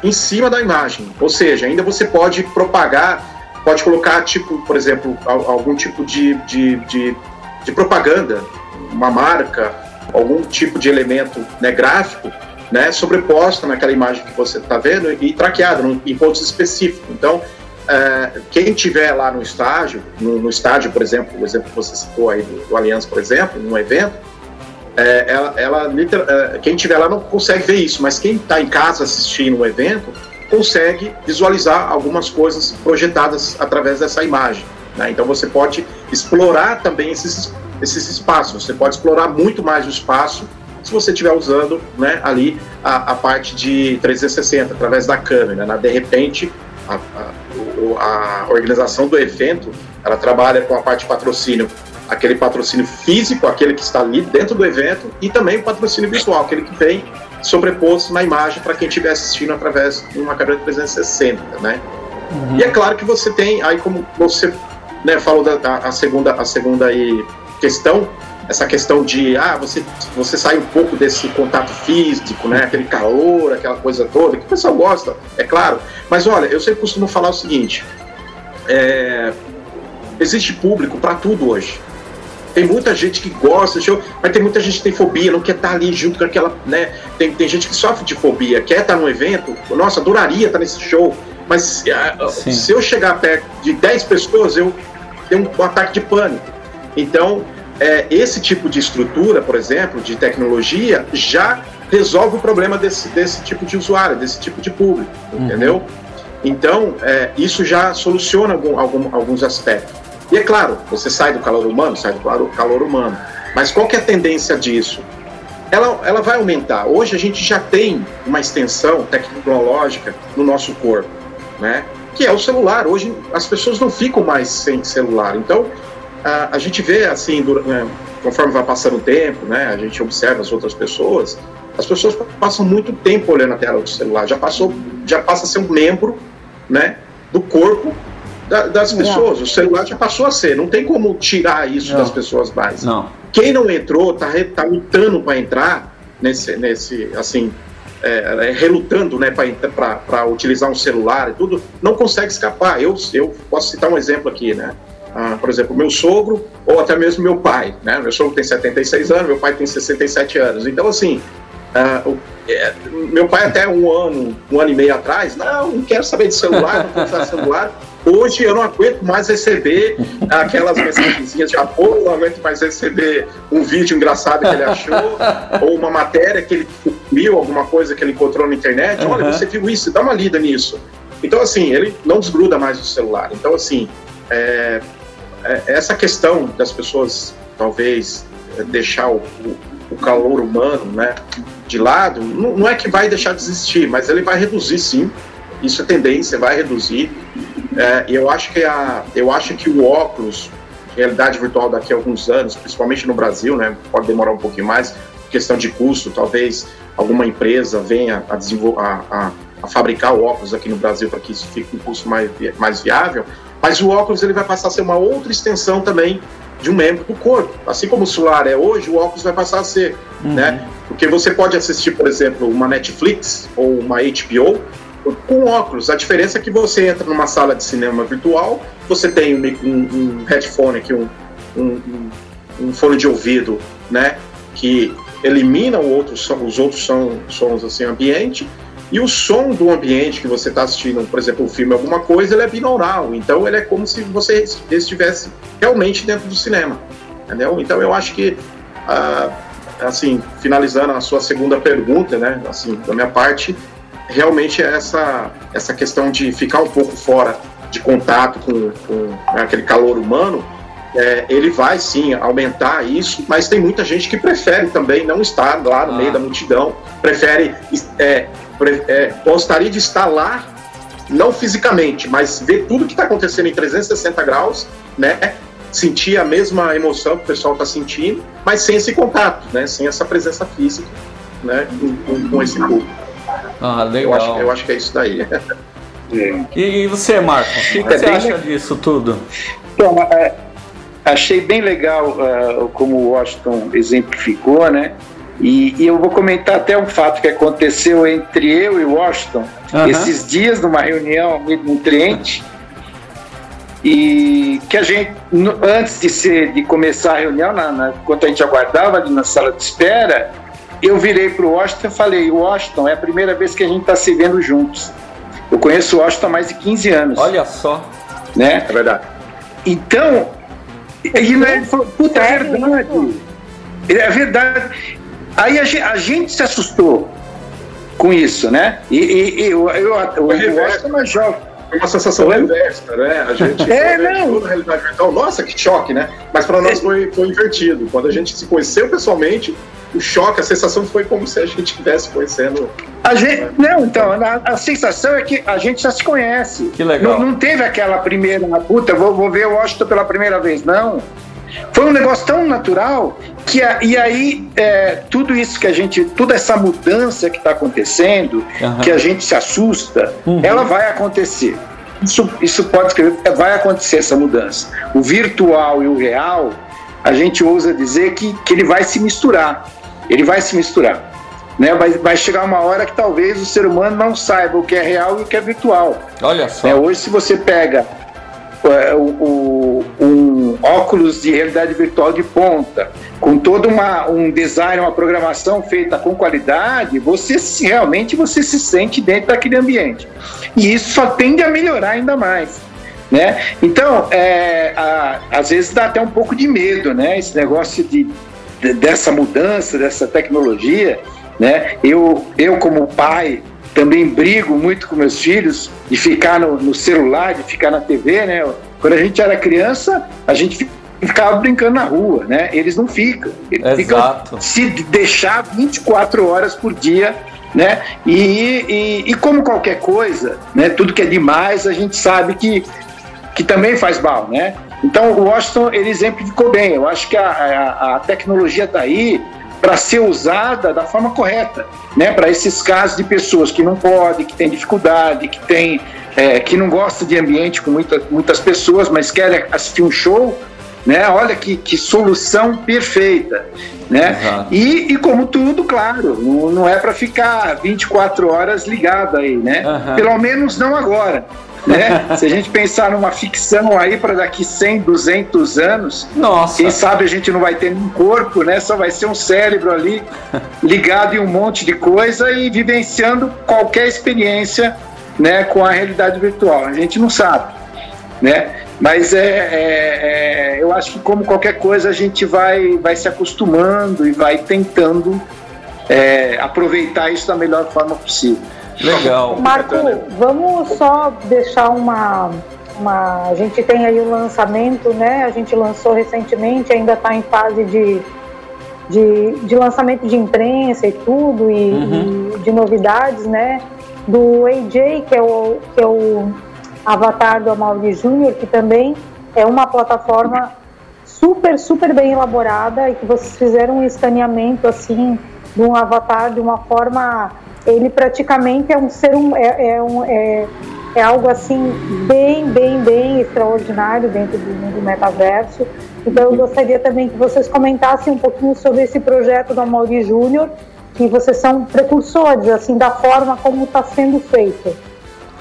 em cima da imagem. Ou seja, ainda você pode propagar, pode colocar, tipo, por exemplo, algum tipo de, de, de, de propaganda, uma marca, algum tipo de elemento né, gráfico né, sobreposta naquela imagem que você está vendo e traqueada em pontos específicos. Então, é, quem tiver lá no estágio, no, no, estádio, por exemplo, o exemplo que você citou aí do, do Aliança, por exemplo, num evento, é, ela, ela é, quem tiver lá não consegue ver isso, mas quem está em casa assistindo o evento consegue visualizar algumas coisas projetadas através dessa imagem. Né? Então você pode explorar também esses, esses espaços, você pode explorar muito mais o espaço se você estiver usando né, ali a, a, parte de 360 através da câmera. Né? De repente, a organização do evento, ela trabalha com a parte de patrocínio, aquele patrocínio físico, aquele que está ali dentro do evento, e também o patrocínio visual, aquele que vem sobreposto na imagem para quem estiver assistindo através de uma câmera de 360, né? Uhum. E é claro que você tem, aí como você né, falou da a segunda, a segunda aí questão, essa questão de ah, você, você sai um pouco desse contato físico, né? Aquele calor, aquela coisa toda, que o pessoal gosta, é claro. Mas olha, eu sempre costumo falar o seguinte: é, existe público para tudo hoje. Tem muita gente que gosta, show, mas tem muita gente que tem fobia, não quer estar ali junto com aquela, né? Tem, tem gente que sofre de fobia, quer estar no evento, nossa, adoraria estar nesse show, mas uh, se eu chegar perto de 10 pessoas, eu tenho um ataque de pânico. Então, é, esse tipo de estrutura, por exemplo, de tecnologia, já resolve o problema desse, desse tipo de usuário, desse tipo de público, uhum. entendeu? Então, é, isso já soluciona algum, algum, alguns aspectos. E é claro, você sai do calor humano, sai do calor, calor humano. Mas qual que é a tendência disso? Ela, ela vai aumentar. Hoje a gente já tem uma extensão tecnológica no nosso corpo, né? Que é o celular. Hoje as pessoas não ficam mais sem celular. Então, a, a gente vê assim, né, conforme vai passando o tempo, né, a gente observa as outras pessoas, as pessoas passam muito tempo olhando a tela do celular, já passou, já passa a ser um membro, né, do corpo da, das pessoas. O celular já passou a ser, não tem como tirar isso não. das pessoas mais. Não. Quem não entrou tá, tá lutando para entrar nesse, nesse, assim, é, é, relutando, né, para utilizar um celular e tudo, não consegue escapar. Eu, eu posso citar um exemplo aqui, né? Ah, por exemplo, meu sogro ou até mesmo meu pai. Né? Meu sogro tem 76 anos, meu pai tem 67 anos. Então, assim, ah, o, é, meu pai até um ano, um ano e meio atrás, não, não quero saber de celular, não quero usar celular. Hoje eu não aguento mais receber aquelas mensagenzinhas de apoio, não aguento mais receber um vídeo engraçado que ele achou, ou uma matéria que ele viu, alguma coisa que ele encontrou na internet. Olha, uhum. você viu isso, dá uma lida nisso. Então, assim, ele não desgruda mais do celular. Então, assim, é, é, essa questão das pessoas talvez deixar o, o, calor humano né, de lado, não, não, é que vai deixar de existir, mas ele vai reduzir sim. Isso é tendência, vai reduzir. É, e eu acho que a, eu acho que o óculos, realidade virtual daqui a alguns anos, principalmente no Brasil, né, pode demorar um pouquinho mais, questão de custo, talvez alguma empresa venha a, a, a, a fabricar o óculos aqui no Brasil para que isso fique um custo mais, mais viável, mas o óculos ele vai passar a ser uma outra extensão também de um membro do corpo. Assim como o celular é hoje, o óculos vai passar a ser, uhum. né? Porque você pode assistir, por exemplo, uma Netflix ou uma HBO com óculos. A diferença é que você entra numa sala de cinema virtual, você tem um, um, um headphone aqui, um, um, um, fone de ouvido, né? Que elimina o outro, os outros sons, sons assim ambiente e o som do ambiente que você está assistindo, por exemplo, um filme, alguma coisa, ele é binaural. Então, ele é como se você estivesse realmente dentro do cinema. Entendeu? Então, eu acho que, ah, assim, finalizando a sua segunda pergunta, né, assim, da minha parte, realmente é essa, essa questão de ficar um pouco fora de contato com, com né, aquele calor humano, é, ele vai sim aumentar isso, mas tem muita gente que prefere também não estar lá no ah. meio da multidão, prefere é, é, gostaria de estar lá, não fisicamente, mas ver tudo que está acontecendo em 360 graus, né? Sentir a mesma emoção que o pessoal está sentindo, mas sem esse contato, né? Sem essa presença física, né? Com, com esse público. Ah, legal. Eu acho, eu acho que é isso daí. E você, Marco, o que, que é você acha legal. disso tudo? Então, é, achei bem legal uh, como o Washington exemplificou, né? E, e, eu vou comentar até um fato que aconteceu entre eu e Washington uhum. esses dias numa reunião com um cliente e que a gente antes de ser de começar a reunião, na, na, enquanto a gente aguardava ali na sala de espera, eu virei para o Washington e falei: Washington, é a primeira vez que a gente está se vendo juntos. Eu conheço o Washington há mais de 15 anos. Olha só. Né? É verdade. Então, ele falou: Puta, é verdade. É verdade. Aí a gente, a gente se assustou com isso, né? E, e, e eu, eu, eu, eu gosto mais jovem. É uma sensação reversa, né? A gente é, não. na realidade virtual, nossa, que choque, né? Mas para nós é. foi, foi invertido. Quando a gente se conheceu pessoalmente, o choque, a sensação foi como se a gente estivesse conhecendo. A gente, não, então, a, a, sensação é que a gente já se conhece. Que legal. Não, não teve aquela primeira, puta, vou, vou ver o Washington pela primeira vez, não. Foi um negócio tão natural que e aí é, tudo isso que a gente, toda essa mudança que está acontecendo, uhum. que a gente se assusta, uhum. ela vai acontecer. Isso, isso pode escrever, vai acontecer essa mudança. O virtual e o real, a gente ousa dizer que, que ele vai se misturar. Ele vai se misturar. Né? Vai, vai chegar uma hora que talvez o ser humano não saiba o que é real e o que é virtual. Olha só. É, hoje, se você pega é, o, o, um óculos de realidade virtual de ponta, com todo uma, um design, uma programação feita com qualidade, você realmente você se sente dentro daquele ambiente. E isso só tende a melhorar ainda mais. Né? Então, é, a, às vezes dá até um pouco de medo, né? Esse negócio de, de dessa mudança, dessa tecnologia, né? Eu, eu como pai, também brigo muito com meus filhos de ficar no, no, celular, de ficar na TV, né? Quando a gente era criança, a gente ficava brincando na rua, né? Eles não ficam. Eles Exato. ficam se deixar 24 horas por dia, né? E, e, e, como qualquer coisa, né? Tudo que é demais, a gente sabe que, que também faz mal, né? Então o Washington ele exemplificou bem. Eu acho que a, a, a tecnologia está aí para ser usada da forma correta, né? Para esses casos de pessoas que não podem, que têm dificuldade, que tem, é, que não gostam de ambiente com muita, muitas pessoas, mas querem assistir um show, né? Olha que, que solução perfeita, né? E, e, como tudo, claro, não, não é para ficar 24 horas ligado aí, né? Uhum. Pelo menos não agora. Né? Se a gente pensar numa ficção aí para daqui 100, 200 anos, Nossa. quem sabe a gente não vai ter um corpo, né? Só vai ser um cérebro ali ligado em um monte de coisa e vivenciando qualquer experiência, né, com a realidade virtual. A gente não sabe, né? Mas é, é, é eu acho que como qualquer coisa a gente vai, vai se acostumando e vai tentando é, aproveitar isso da melhor forma possível. Legal. Marco, vamos só deixar uma, uma. A gente tem aí o lançamento, né? A gente lançou recentemente, ainda está em fase de, de, de, lançamento de imprensa e tudo, e, uhum. e, de novidades, né? Do AJ, que é o, que é o avatar do Amaury Júnior, que também é uma plataforma super, super bem elaborada e que vocês fizeram um escaneamento assim de um avatar de uma forma ele praticamente é um ser um, é, é, um, é, é algo assim bem, bem, bem extraordinário dentro do mundo metaverso. Então eu gostaria também que vocês comentassem um pouquinho sobre esse projeto do Amaury Júnior, que vocês são precursores assim da forma como está sendo feito.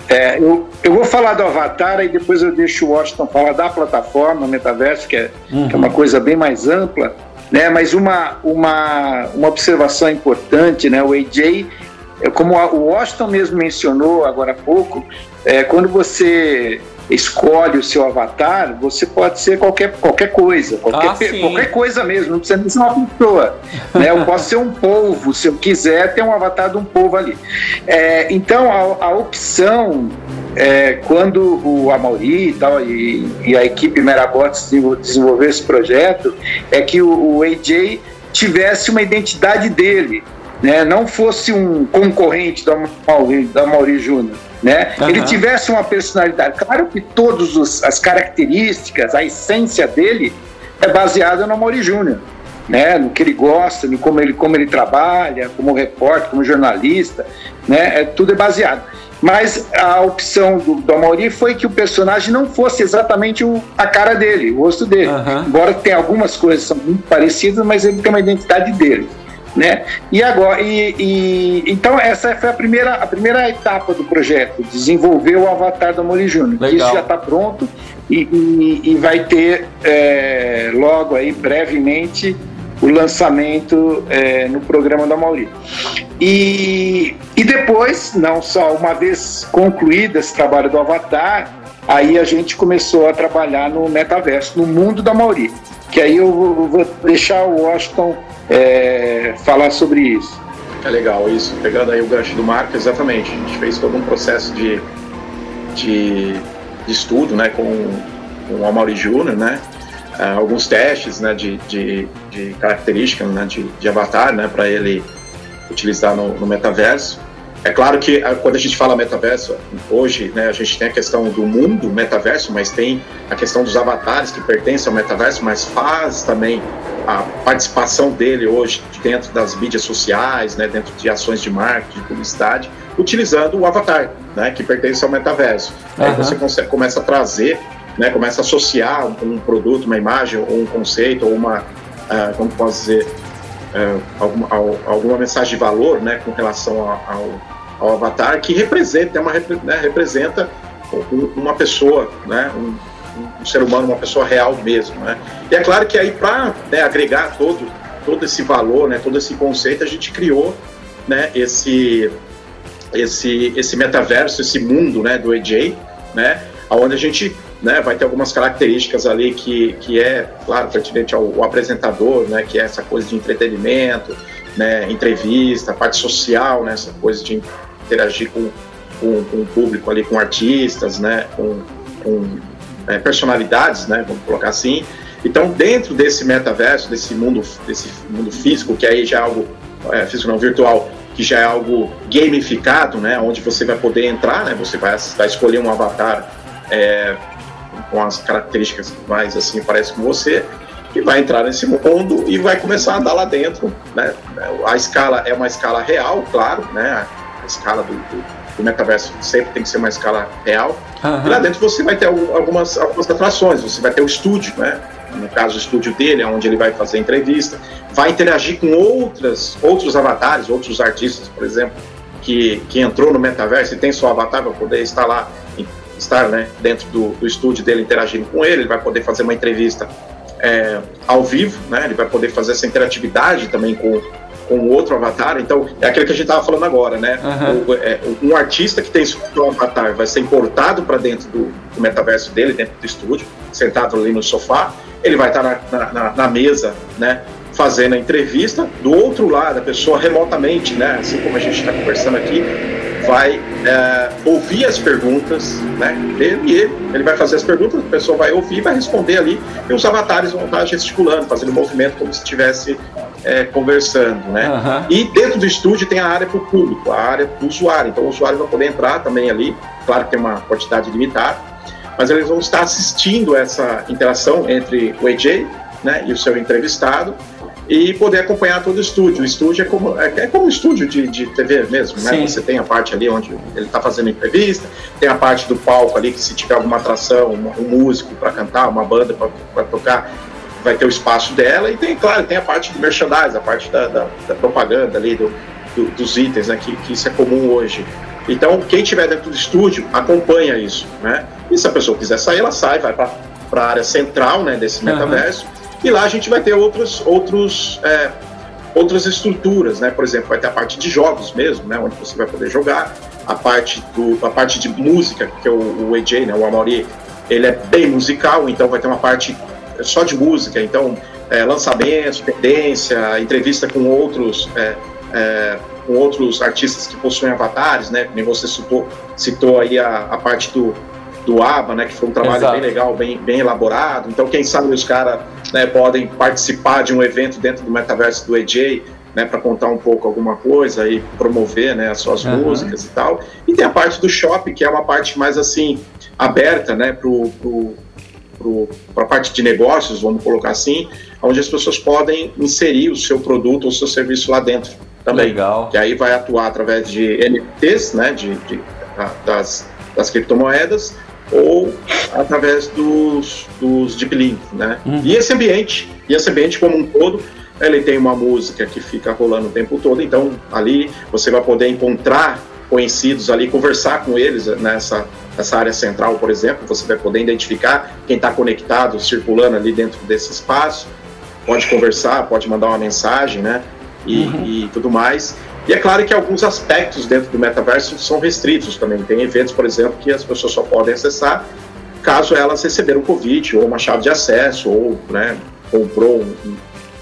É, eu, eu vou falar do Avatar e depois eu deixo o Washington falar da plataforma Metaverso, que é, uhum. que é uma coisa bem mais ampla. Né, mas uma, uma, uma observação importante, né, o AJ como o Washington mesmo mencionou agora há pouco, é, quando você escolhe o seu avatar, você pode ser qualquer, qualquer coisa, qualquer, ah, qualquer coisa mesmo, não precisa ser uma pessoa. né? Eu posso ser um polvo, se eu quiser ter um avatar de um polvo ali. É, então, a, a opção, é, quando o Amauri e, tal, e, e a equipe Merabots desenvolveu esse projeto, é que o, o AJ tivesse uma identidade dele, né, não fosse um concorrente da Mauri, da Mauri Júnior, né, uhum. ele tivesse uma personalidade. Claro que todas as características, a essência dele é baseada no Mauri Júnior, né, no que ele gosta, no como ele, como ele trabalha, como repórter, como jornalista, né, é, tudo é baseado. Mas a opção do, do Amaury foi que o personagem não fosse exatamente o, a cara dele, o rosto dele. Uhum. Embora tenha algumas coisas que são muito parecidas, mas ele tem uma identidade dele né? E agora, e, e, então essa foi a primeira, a primeira etapa do projeto, desenvolver o avatar do Mori Júnior. Isso já está pronto e, e, e, vai ter é, logo aí brevemente o lançamento é, no programa da Mauri. E, e depois, não só uma vez concluído esse trabalho do avatar, aí a gente começou a trabalhar no metaverso, no mundo da Mauri. Que aí eu vou deixar o Washington é, falar sobre isso. É legal isso, pegando aí o gancho do Marco, exatamente. A gente fez todo um processo de, de, de estudo né, com, com o Amaury Júnior, né? uh, alguns testes né, de, de, de características né, de, de avatar né, para ele utilizar no, no metaverso. É claro que ah, quando a gente fala metaverso, hoje né, a gente tem a questão do mundo metaverso, mas tem a questão dos avatares que pertencem ao metaverso, mas faz também a participação dele hoje dentro das mídias sociais, né, dentro de ações de marketing, de publicidade, utilizando o avatar, né, que pertence ao metaverso. Uhum. Aí você consegue, começa a trazer, né, começa a associar um, um produto, uma imagem, ou um conceito, ou uma, uh, como posso dizer, uh, alguma, alguma mensagem de valor, né, com relação ao ao avatar que representa, é uma, né, representa uma pessoa, né, um, um, ser humano, uma pessoa real mesmo. Né? E é claro que aí para né, agregar todo, todo esse valor, né, todo esse conceito, a gente criou né, esse, esse, esse metaverso, esse mundo né, do EJ, né, onde a gente né, vai ter algumas características ali que, que é, claro, pertinente ao, ao apresentador, né, que é essa coisa de entretenimento, né, entrevista, parte social, né, essa coisa de interagir com, com, com o público ali, com artistas, né, com, com é, personalidades, né, vamos colocar assim. Então, dentro desse metaverso, desse mundo, desse mundo físico, que aí já é algo é, físico não virtual, que já é algo gamificado, né, onde você vai poder entrar, né, você vai, vai escolher um avatar é, com as características mais assim parece com você e vai entrar nesse mundo e vai começar a andar lá dentro, né? A escala é uma escala real, claro, né? escala do, do, do, metaverso sempre tem que ser uma escala real. Uhum. E lá dentro você vai ter algumas, algumas atrações, você vai ter o estúdio, né? No caso, o estúdio dele, é onde ele vai fazer entrevista, vai interagir com outras, outros avatares, outros artistas, por exemplo, que, que entrou no metaverso e tem seu avatar para poder estar lá, estar né, dentro do, do estúdio dele interagindo com ele, ele vai poder fazer uma entrevista é, ao vivo, né? Ele vai poder fazer essa interatividade também com, com outro avatar. Então, é aquilo que a gente estava falando agora, né? Uhum. O, é, um artista que tem seu avatar vai ser importado para dentro do, do, metaverso dele, dentro do estúdio, sentado ali no sofá. Ele vai estar na, na, na mesa, né? Fazendo a entrevista. Do outro lado, a pessoa remotamente, né? Assim como a gente está conversando aqui, vai é, ouvir as perguntas, né? Dele, e ele, ele vai fazer as perguntas, a pessoa vai ouvir, vai responder ali, e os avatares vão estar gesticulando, fazendo movimento como se estivesse é, conversando, né? Uhum. E dentro do estúdio tem a área para o público, a área do usuário. Então o usuário vai poder entrar também ali, claro que tem uma quantidade limitada, mas eles vão estar assistindo essa interação entre o AJ né, e o seu entrevistado e poder acompanhar todo o estúdio. O estúdio é como, é, é como um estúdio de, de TV mesmo, né? Você tem a parte ali onde ele está fazendo entrevista, tem a parte do palco ali que se tiver alguma atração, um, um músico para cantar, uma banda para tocar, vai ter o espaço dela e tem, claro, tem a parte do merchandise, a parte da, da, da propaganda ali, do, do, dos itens, né, que, que isso é comum hoje. Então, quem estiver dentro do estúdio acompanha isso, né? E se a pessoa quiser sair, ela sai, vai para a área central, né, desse metaverso, uhum. E lá a gente vai ter outros, outros, é, outras estruturas, né? Por exemplo, vai ter a parte de jogos mesmo, né, onde você vai poder jogar, a parte do, a parte de música, que é o, o EJ, né, o Amaury, ele é bem musical, então vai ter uma parte só de música, então é, lançamentos, tendência, entrevista com outros é, é, com outros artistas que possuem avatares, né? Como você citou, citou aí a, a parte do, do ABA, né? Que foi um trabalho Exato. bem legal, bem, bem elaborado. Então, quem sabe os caras né, podem participar de um evento dentro do metaverso do EJ, né? Para contar um pouco alguma coisa e promover, né? As suas uhum. músicas e tal. E tem a parte do shopping, que é uma parte mais assim aberta, né? Pro, pro para a parte de negócios, vamos colocar assim, onde as pessoas podem inserir o seu produto ou o seu serviço lá dentro também. Legal. Que aí vai atuar através de NFTs, né, de, de das, das criptomoedas, ou através dos, dos deep links, né? Uhum. E esse ambiente, e esse ambiente como um todo, ele tem uma música que fica rolando o tempo todo, então ali você vai poder encontrar conhecidos ali, conversar com eles nessa essa área central, por exemplo, você vai poder identificar quem está conectado, circulando ali dentro desse espaço, pode conversar, pode mandar uma mensagem, né? E, uhum. e tudo mais. E é claro que alguns aspectos dentro do metaverso são restritos também. Tem eventos, por exemplo, que as pessoas só podem acessar caso elas receberam um convite, ou uma chave de acesso, ou né, comprou um,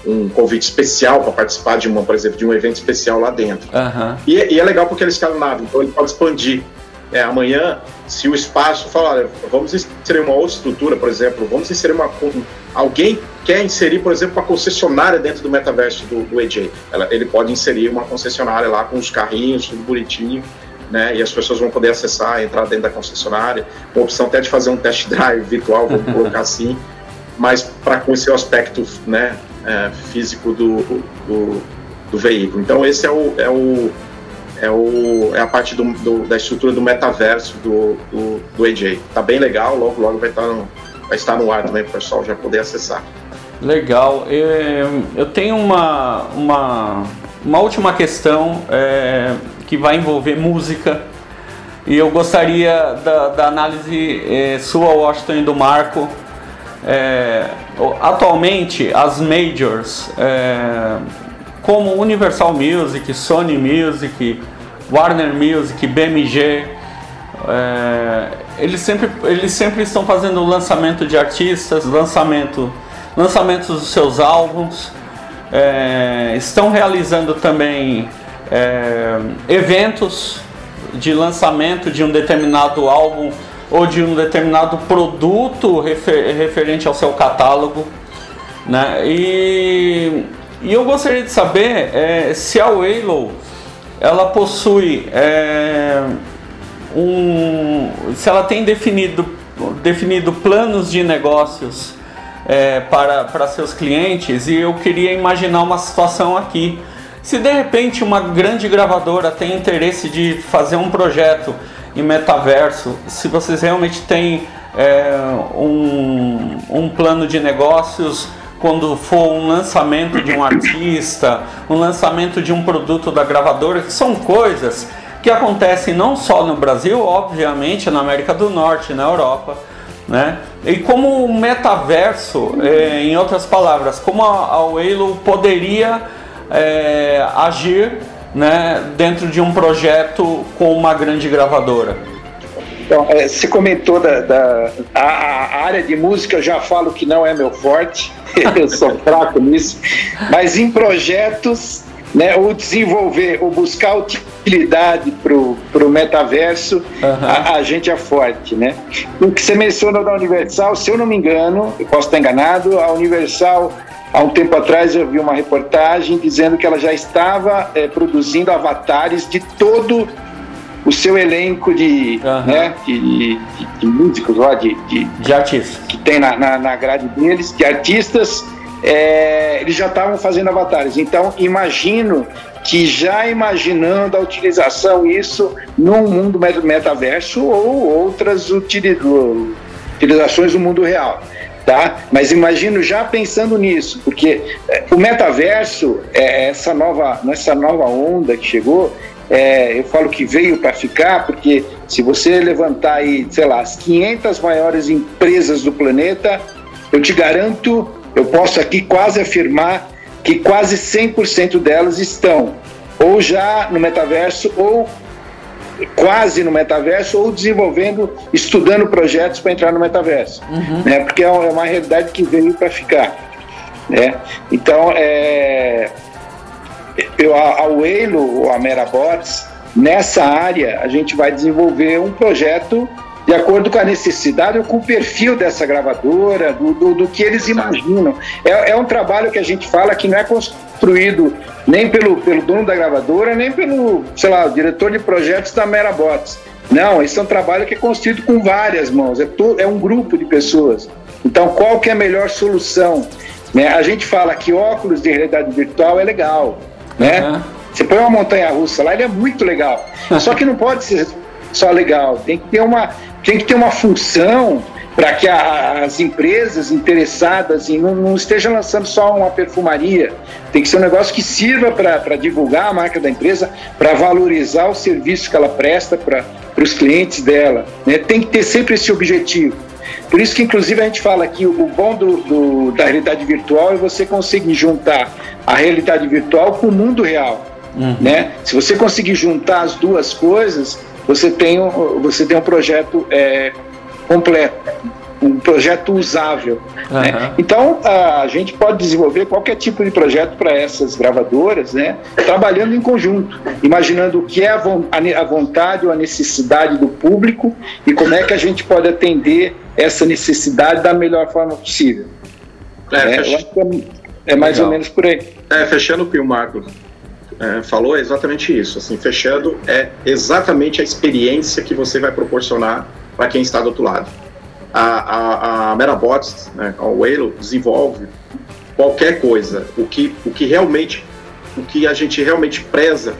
um convite especial para participar de uma, por exemplo, de um evento especial lá dentro. Uhum. E, e, é legal porque ele escalonado, então ele pode expandir é, amanhã, se o espaço falar, olha, vamos inserir uma outra estrutura, por exemplo, vamos inserir uma. Alguém quer inserir, por exemplo, uma concessionária dentro do metaverso do, do AJ. Ela, ele pode inserir uma concessionária lá com os carrinhos, tudo bonitinho, né? E as pessoas vão poder acessar, entrar dentro da concessionária. Com a opção até de fazer um test drive virtual, vamos colocar assim, mas para conhecer o aspecto né, é, físico do, do, do, veículo. Então, esse é o. É o é, o, é a parte do, do, da estrutura do metaverso do, do, do AJ. Tá bem legal, logo logo vai estar tá no, vai estar no ar também para o pessoal já poder acessar. Legal. Eu tenho uma, uma, uma última questão é, que vai envolver música. E eu gostaria da, da análise é, sua, Washington, e do Marco. É, atualmente, as majors, é, como Universal Music, Sony Music, Warner Music, BMG, é, eles, sempre, eles sempre estão fazendo lançamento de artistas, lançamento, lançamentos dos seus álbuns, é, estão realizando também é, eventos de lançamento de um determinado álbum ou de um determinado produto refer, referente ao seu catálogo. Né? E, e eu gostaria de saber é, se a Waylow ela possui é, um, se ela tem definido, definido planos de negócios é, para, para seus clientes e eu queria imaginar uma situação aqui. Se de repente uma grande gravadora tem interesse de fazer um projeto em metaverso, se vocês realmente têm é, um, um plano de negócios quando for um lançamento de um artista, um lançamento de um produto da gravadora, que são coisas que acontecem não só no Brasil, obviamente na América do Norte, na Europa, né? E como o metaverso, é, em outras palavras, como a, a Waylo poderia é, agir né, dentro de um projeto com uma grande gravadora? Então, é, você comentou da, da a, a, área de música, eu já falo que não é meu forte, eu sou fraco nisso, mas em projetos né, ou desenvolver, ou buscar utilidade para o metaverso, uhum. a, a, gente é forte, né? O que você mencionou da Universal, se eu não me engano, eu posso estar enganado, a Universal, há um tempo atrás eu vi uma reportagem dizendo que ela já estava é, produzindo avatares de todo o seu elenco de, uhum. né, de, de, de, músicos lá, de, de, de artistas que tem na, na, na grade deles, de artistas é, eles já estavam fazendo avatares. Então, imagino que já imaginando a utilização isso num mundo metaverso ou outras utilizações no mundo real. Tá? Mas imagino já pensando nisso, porque é, o metaverso, é essa nova, essa nova onda que chegou, é, eu falo que veio para ficar, porque se você levantar aí, sei lá, as 500 maiores empresas do planeta, eu te garanto eu posso aqui quase afirmar que quase 100% delas estão ou já no metaverso ou quase no metaverso ou desenvolvendo, estudando projetos para entrar no metaverso, uhum. né? Porque é, é uma realidade que veio para ficar, né? Então, é, eu, a, a Waylo ou a Merabots, nessa área, a gente vai desenvolver um projeto de acordo com a necessidade ou com o perfil dessa gravadora, do, do, do que eles imaginam. É, é, um trabalho que a gente fala que não é construído nem pelo, pelo dono da gravadora, nem pelo, sei lá, diretor de projetos da Merabots. Não, esse é um trabalho que é construído com várias mãos, é, to, é um grupo de pessoas. Então, qual que é a melhor solução? Né? A gente fala que óculos de realidade virtual é legal, né? Uhum. Você põe uma montanha russa lá, ele é muito legal. Só que não pode ser só legal, tem que ter uma, tem que ter uma função para que a, as empresas interessadas em não, não estejam lançando só uma perfumaria, tem que ser um negócio que sirva para divulgar a marca da empresa, para valorizar o serviço que ela presta para os clientes dela. Né? Tem que ter sempre esse objetivo. Por isso que, inclusive, a gente fala que o bom do, do, da realidade virtual é você conseguir juntar a realidade virtual com o mundo real. Uhum. Né? Se você conseguir juntar as duas coisas, você tem um, você tem um projeto é, completo, um projeto usável. Uhum. Né? Então, a gente pode desenvolver qualquer tipo de projeto para essas gravadoras, né? trabalhando em conjunto, imaginando o que é a vontade ou a necessidade do público e como é que a gente pode atender essa necessidade da melhor forma possível. É, é, é, é mais Legal. ou menos por aí. É, fechando o que o Marco é, falou, é exatamente isso. Assim, fechando, é exatamente a experiência que você vai proporcionar para quem está do outro lado. A, a, a Metabots, né, a Waylo, desenvolve qualquer coisa. O que, o que realmente, o que a gente realmente preza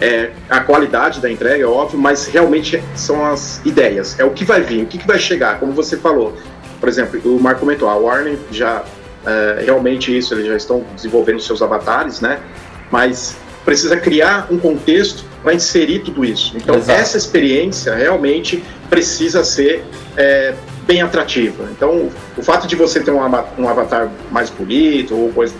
é a qualidade da entrega, é óbvio, mas realmente são as ideias, é o que vai vir, o que, que vai chegar, como você falou. Por exemplo, o Marco comentou, a Warner já é, realmente isso, eles já estão desenvolvendo seus avatares, né? Mas precisa criar um contexto para inserir tudo isso. Então, Exato. essa experiência realmente precisa ser é, bem atrativa. Então, o fato de você ter um, avatar mais bonito ou coisa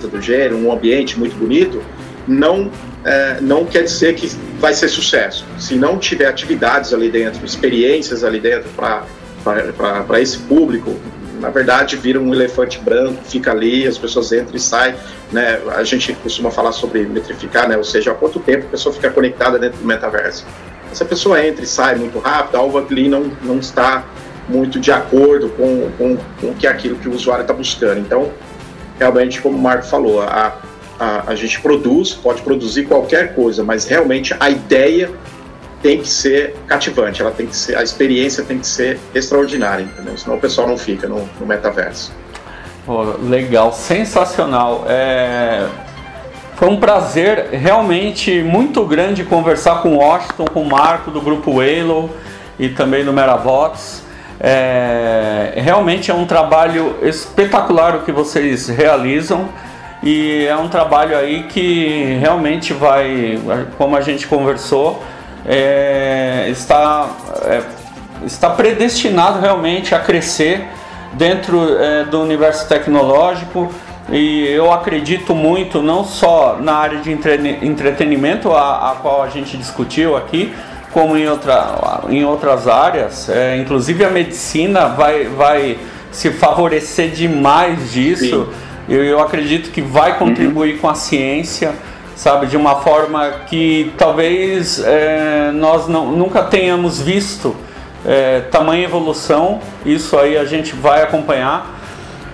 do gênero, um ambiente muito bonito, não é, não quer dizer que vai ser sucesso. Se não tiver atividades ali dentro, experiências ali dentro para esse público, na verdade vira um elefante branco, fica ali, as pessoas entram e saem. Né? A gente costuma falar sobre metrificar, né? ou seja, há quanto tempo a pessoa fica conectada dentro do metaverso. Se a pessoa entra e sai muito rápido, algo ali não, não está muito de acordo com, com, com que é aquilo que o usuário está buscando. Então, realmente, como o Marco falou, a, a, a gente produz, pode produzir qualquer coisa, mas realmente a ideia tem que ser cativante, ela tem que ser, a experiência tem que ser extraordinária, entendeu? Senão o pessoal não fica no, no metaverso. Oh, legal, sensacional. É... Foi um prazer realmente muito grande conversar com o Washington, com o Marco do grupo Halo e também do Meravots. É... Realmente é um trabalho espetacular o que vocês realizam. E é um trabalho aí que realmente vai, como a gente conversou, é, está, é, está predestinado realmente a crescer dentro é, do universo tecnológico e eu acredito muito não só na área de entretenimento a, a qual a gente discutiu aqui como em, outra, em outras áreas é, inclusive a medicina vai, vai se favorecer demais disso eu, eu acredito que vai contribuir uhum. com a ciência, sabe, de uma forma que talvez é, nós não, nunca tenhamos visto é, tamanha evolução. Isso aí a gente vai acompanhar.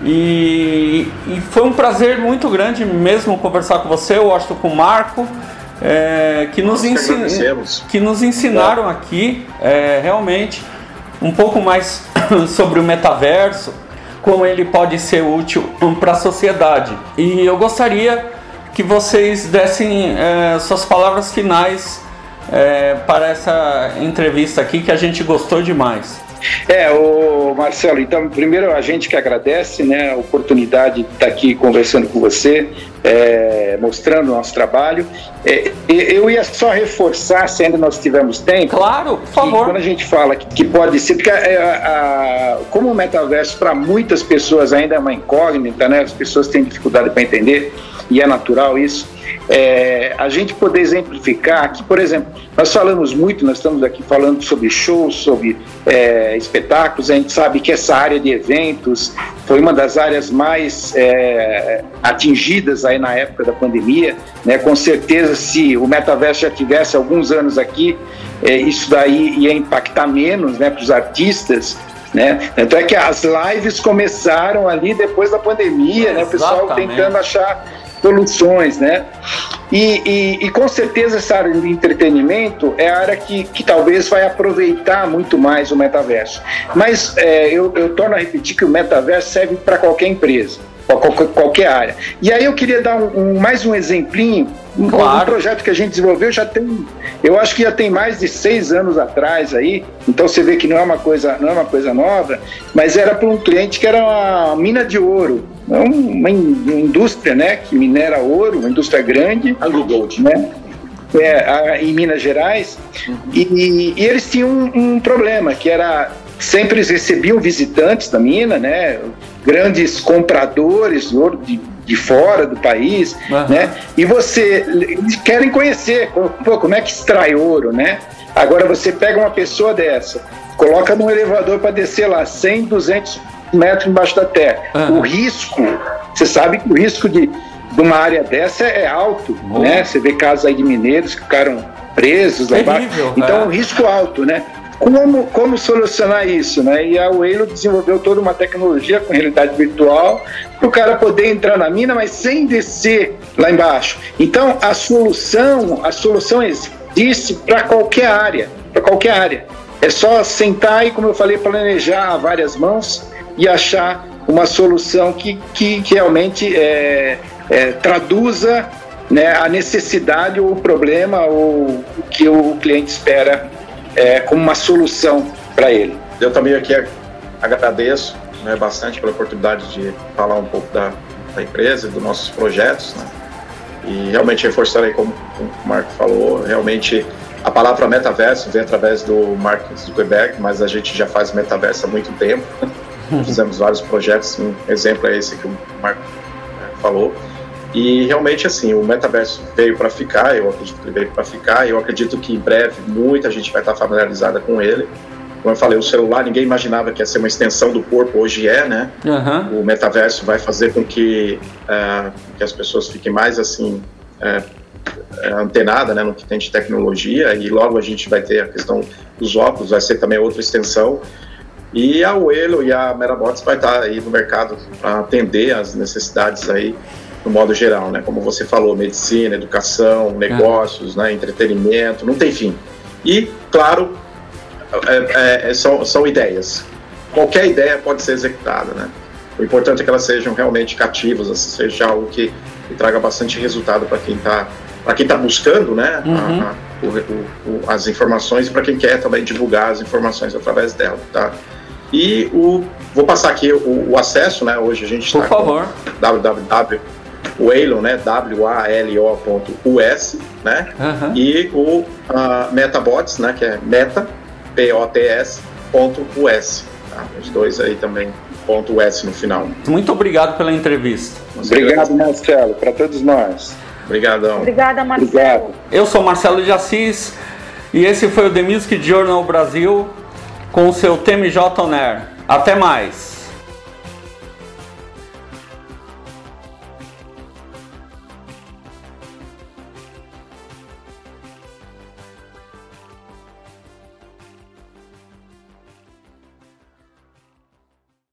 E, e, foi um prazer muito grande mesmo conversar com você, eu acho com o Marco, é, que, nos ensin... que nos ensinaram aqui é, realmente um pouco mais sobre o metaverso, como ele pode ser útil para a sociedade. E eu gostaria que vocês dessem é, suas palavras finais é, para essa entrevista aqui, que a gente gostou demais. É, o Marcelo, então, primeiro a gente que agradece né, a oportunidade de estar aqui conversando com você, é, mostrando o nosso trabalho. É, eu ia só reforçar, se ainda nós tivermos tempo. Claro, por favor. Quando a gente fala que, que pode ser, porque a, é, a, como o metaverso para muitas pessoas ainda é uma incógnita, né, as pessoas têm dificuldade para entender, e é natural isso é, a gente poder exemplificar que, por exemplo, nós falamos muito, nós estamos aqui falando sobre shows, sobre é, espetáculos, a gente sabe que essa área de eventos foi uma das áreas mais é, atingidas aí na época da pandemia, né? com certeza se o metaverso já tivesse alguns anos aqui, é, isso daí ia impactar menos né, para os artistas, né? Tanto é que as lives começaram ali depois da pandemia, né? O pessoal tentando achar soluções, né? E, e, e, com certeza essa área de entretenimento é a área que, que talvez vai aproveitar muito mais o metaverso. Mas é, eu, eu torno a repetir que o metaverso serve para qualquer empresa, qualquer, área. E aí eu queria dar um, um, mais um exemplinho um, claro. um, projeto que a gente desenvolveu já tem, eu acho que já tem mais de seis anos atrás aí. Então você vê que não é uma coisa, não é uma coisa nova, mas era para um cliente que era uma mina de ouro, uma indústria, né, que minera ouro, uma indústria grande. Anglo Gold, né? É, em Minas Gerais, uhum. e, e, eles tinham um, um problema que era sempre recebiam visitantes da mina, né? Grandes compradores de ouro de de fora do país, uhum. né? E você eles querem conhecer pô, como é que extrai ouro, né? Agora você pega uma pessoa dessa coloca num elevador para descer lá 100, 200 metros embaixo da terra. Uhum. O risco, você sabe que o risco de, de uma área dessa é alto, uhum. né? Você vê casos aí de mineiros que ficaram presos lá embaixo. Então, é. um risco alto, né? Como, como solucionar isso, né? E a Waylo desenvolveu toda uma tecnologia com realidade virtual para o cara poder entrar na mina, mas sem descer lá embaixo. Então, a solução, a solução existe para qualquer área, para qualquer área. É só sentar e, como eu falei, planejar a várias mãos e achar uma solução que, que, realmente é, é, traduza né, a necessidade ou o problema ou o que o cliente espera é, como uma solução para ele. Eu também aqui agradeço né, bastante pela oportunidade de falar um pouco da, da empresa, dos nossos projetos, né, e realmente reforçar aí como, como o Marco falou, realmente a palavra metaverso vem através do Mark Zuckerberg, mas a gente já faz metaverso há muito tempo. Fizemos vários projetos, um exemplo é esse que o Marco né, falou. E realmente, assim, o metaverso veio para ficar, eu acredito que ele veio para ficar, eu acredito que em breve muita gente vai estar familiarizada com ele. Como eu falei, o celular, ninguém imaginava que ia ser uma extensão do corpo, hoje é, né? Uhum. O metaverso vai fazer com que, uh, que as pessoas fiquem mais, assim, uh, antenada né, no que tem de tecnologia e logo a gente vai ter a questão dos óculos, vai ser também outra extensão. E a Uelo e a Merabots vai estar aí no mercado para atender as necessidades aí no modo geral, né? Como você falou, medicina, educação, negócios, né? entretenimento, não tem fim. E, claro, é, é, é, são, são ideias. Qualquer ideia pode ser executada, né? O importante é que elas sejam realmente cativas, assim, seja algo que, que traga bastante resultado para quem está para quem está buscando, né? Uhum. A, a, o, o, as informações e para quem quer também divulgar as informações através dela, tá? E o, vou passar aqui o, o acesso, né? Hoje a gente está com www Walo, né? W-A-L-O.us, né? Uhum. E o uh, Metabots, né? Que é meta, P-O-T-S, ponto US. Tá? Os dois aí também, ponto US no final. Muito obrigado pela entrevista. Obrigado, Marcelo, para todos nós. Obrigadão. Obrigada, Marcelo. Obrigado. Eu sou Marcelo de Assis e esse foi o The Music Journal Brasil com o seu TMJ On Air. Até mais.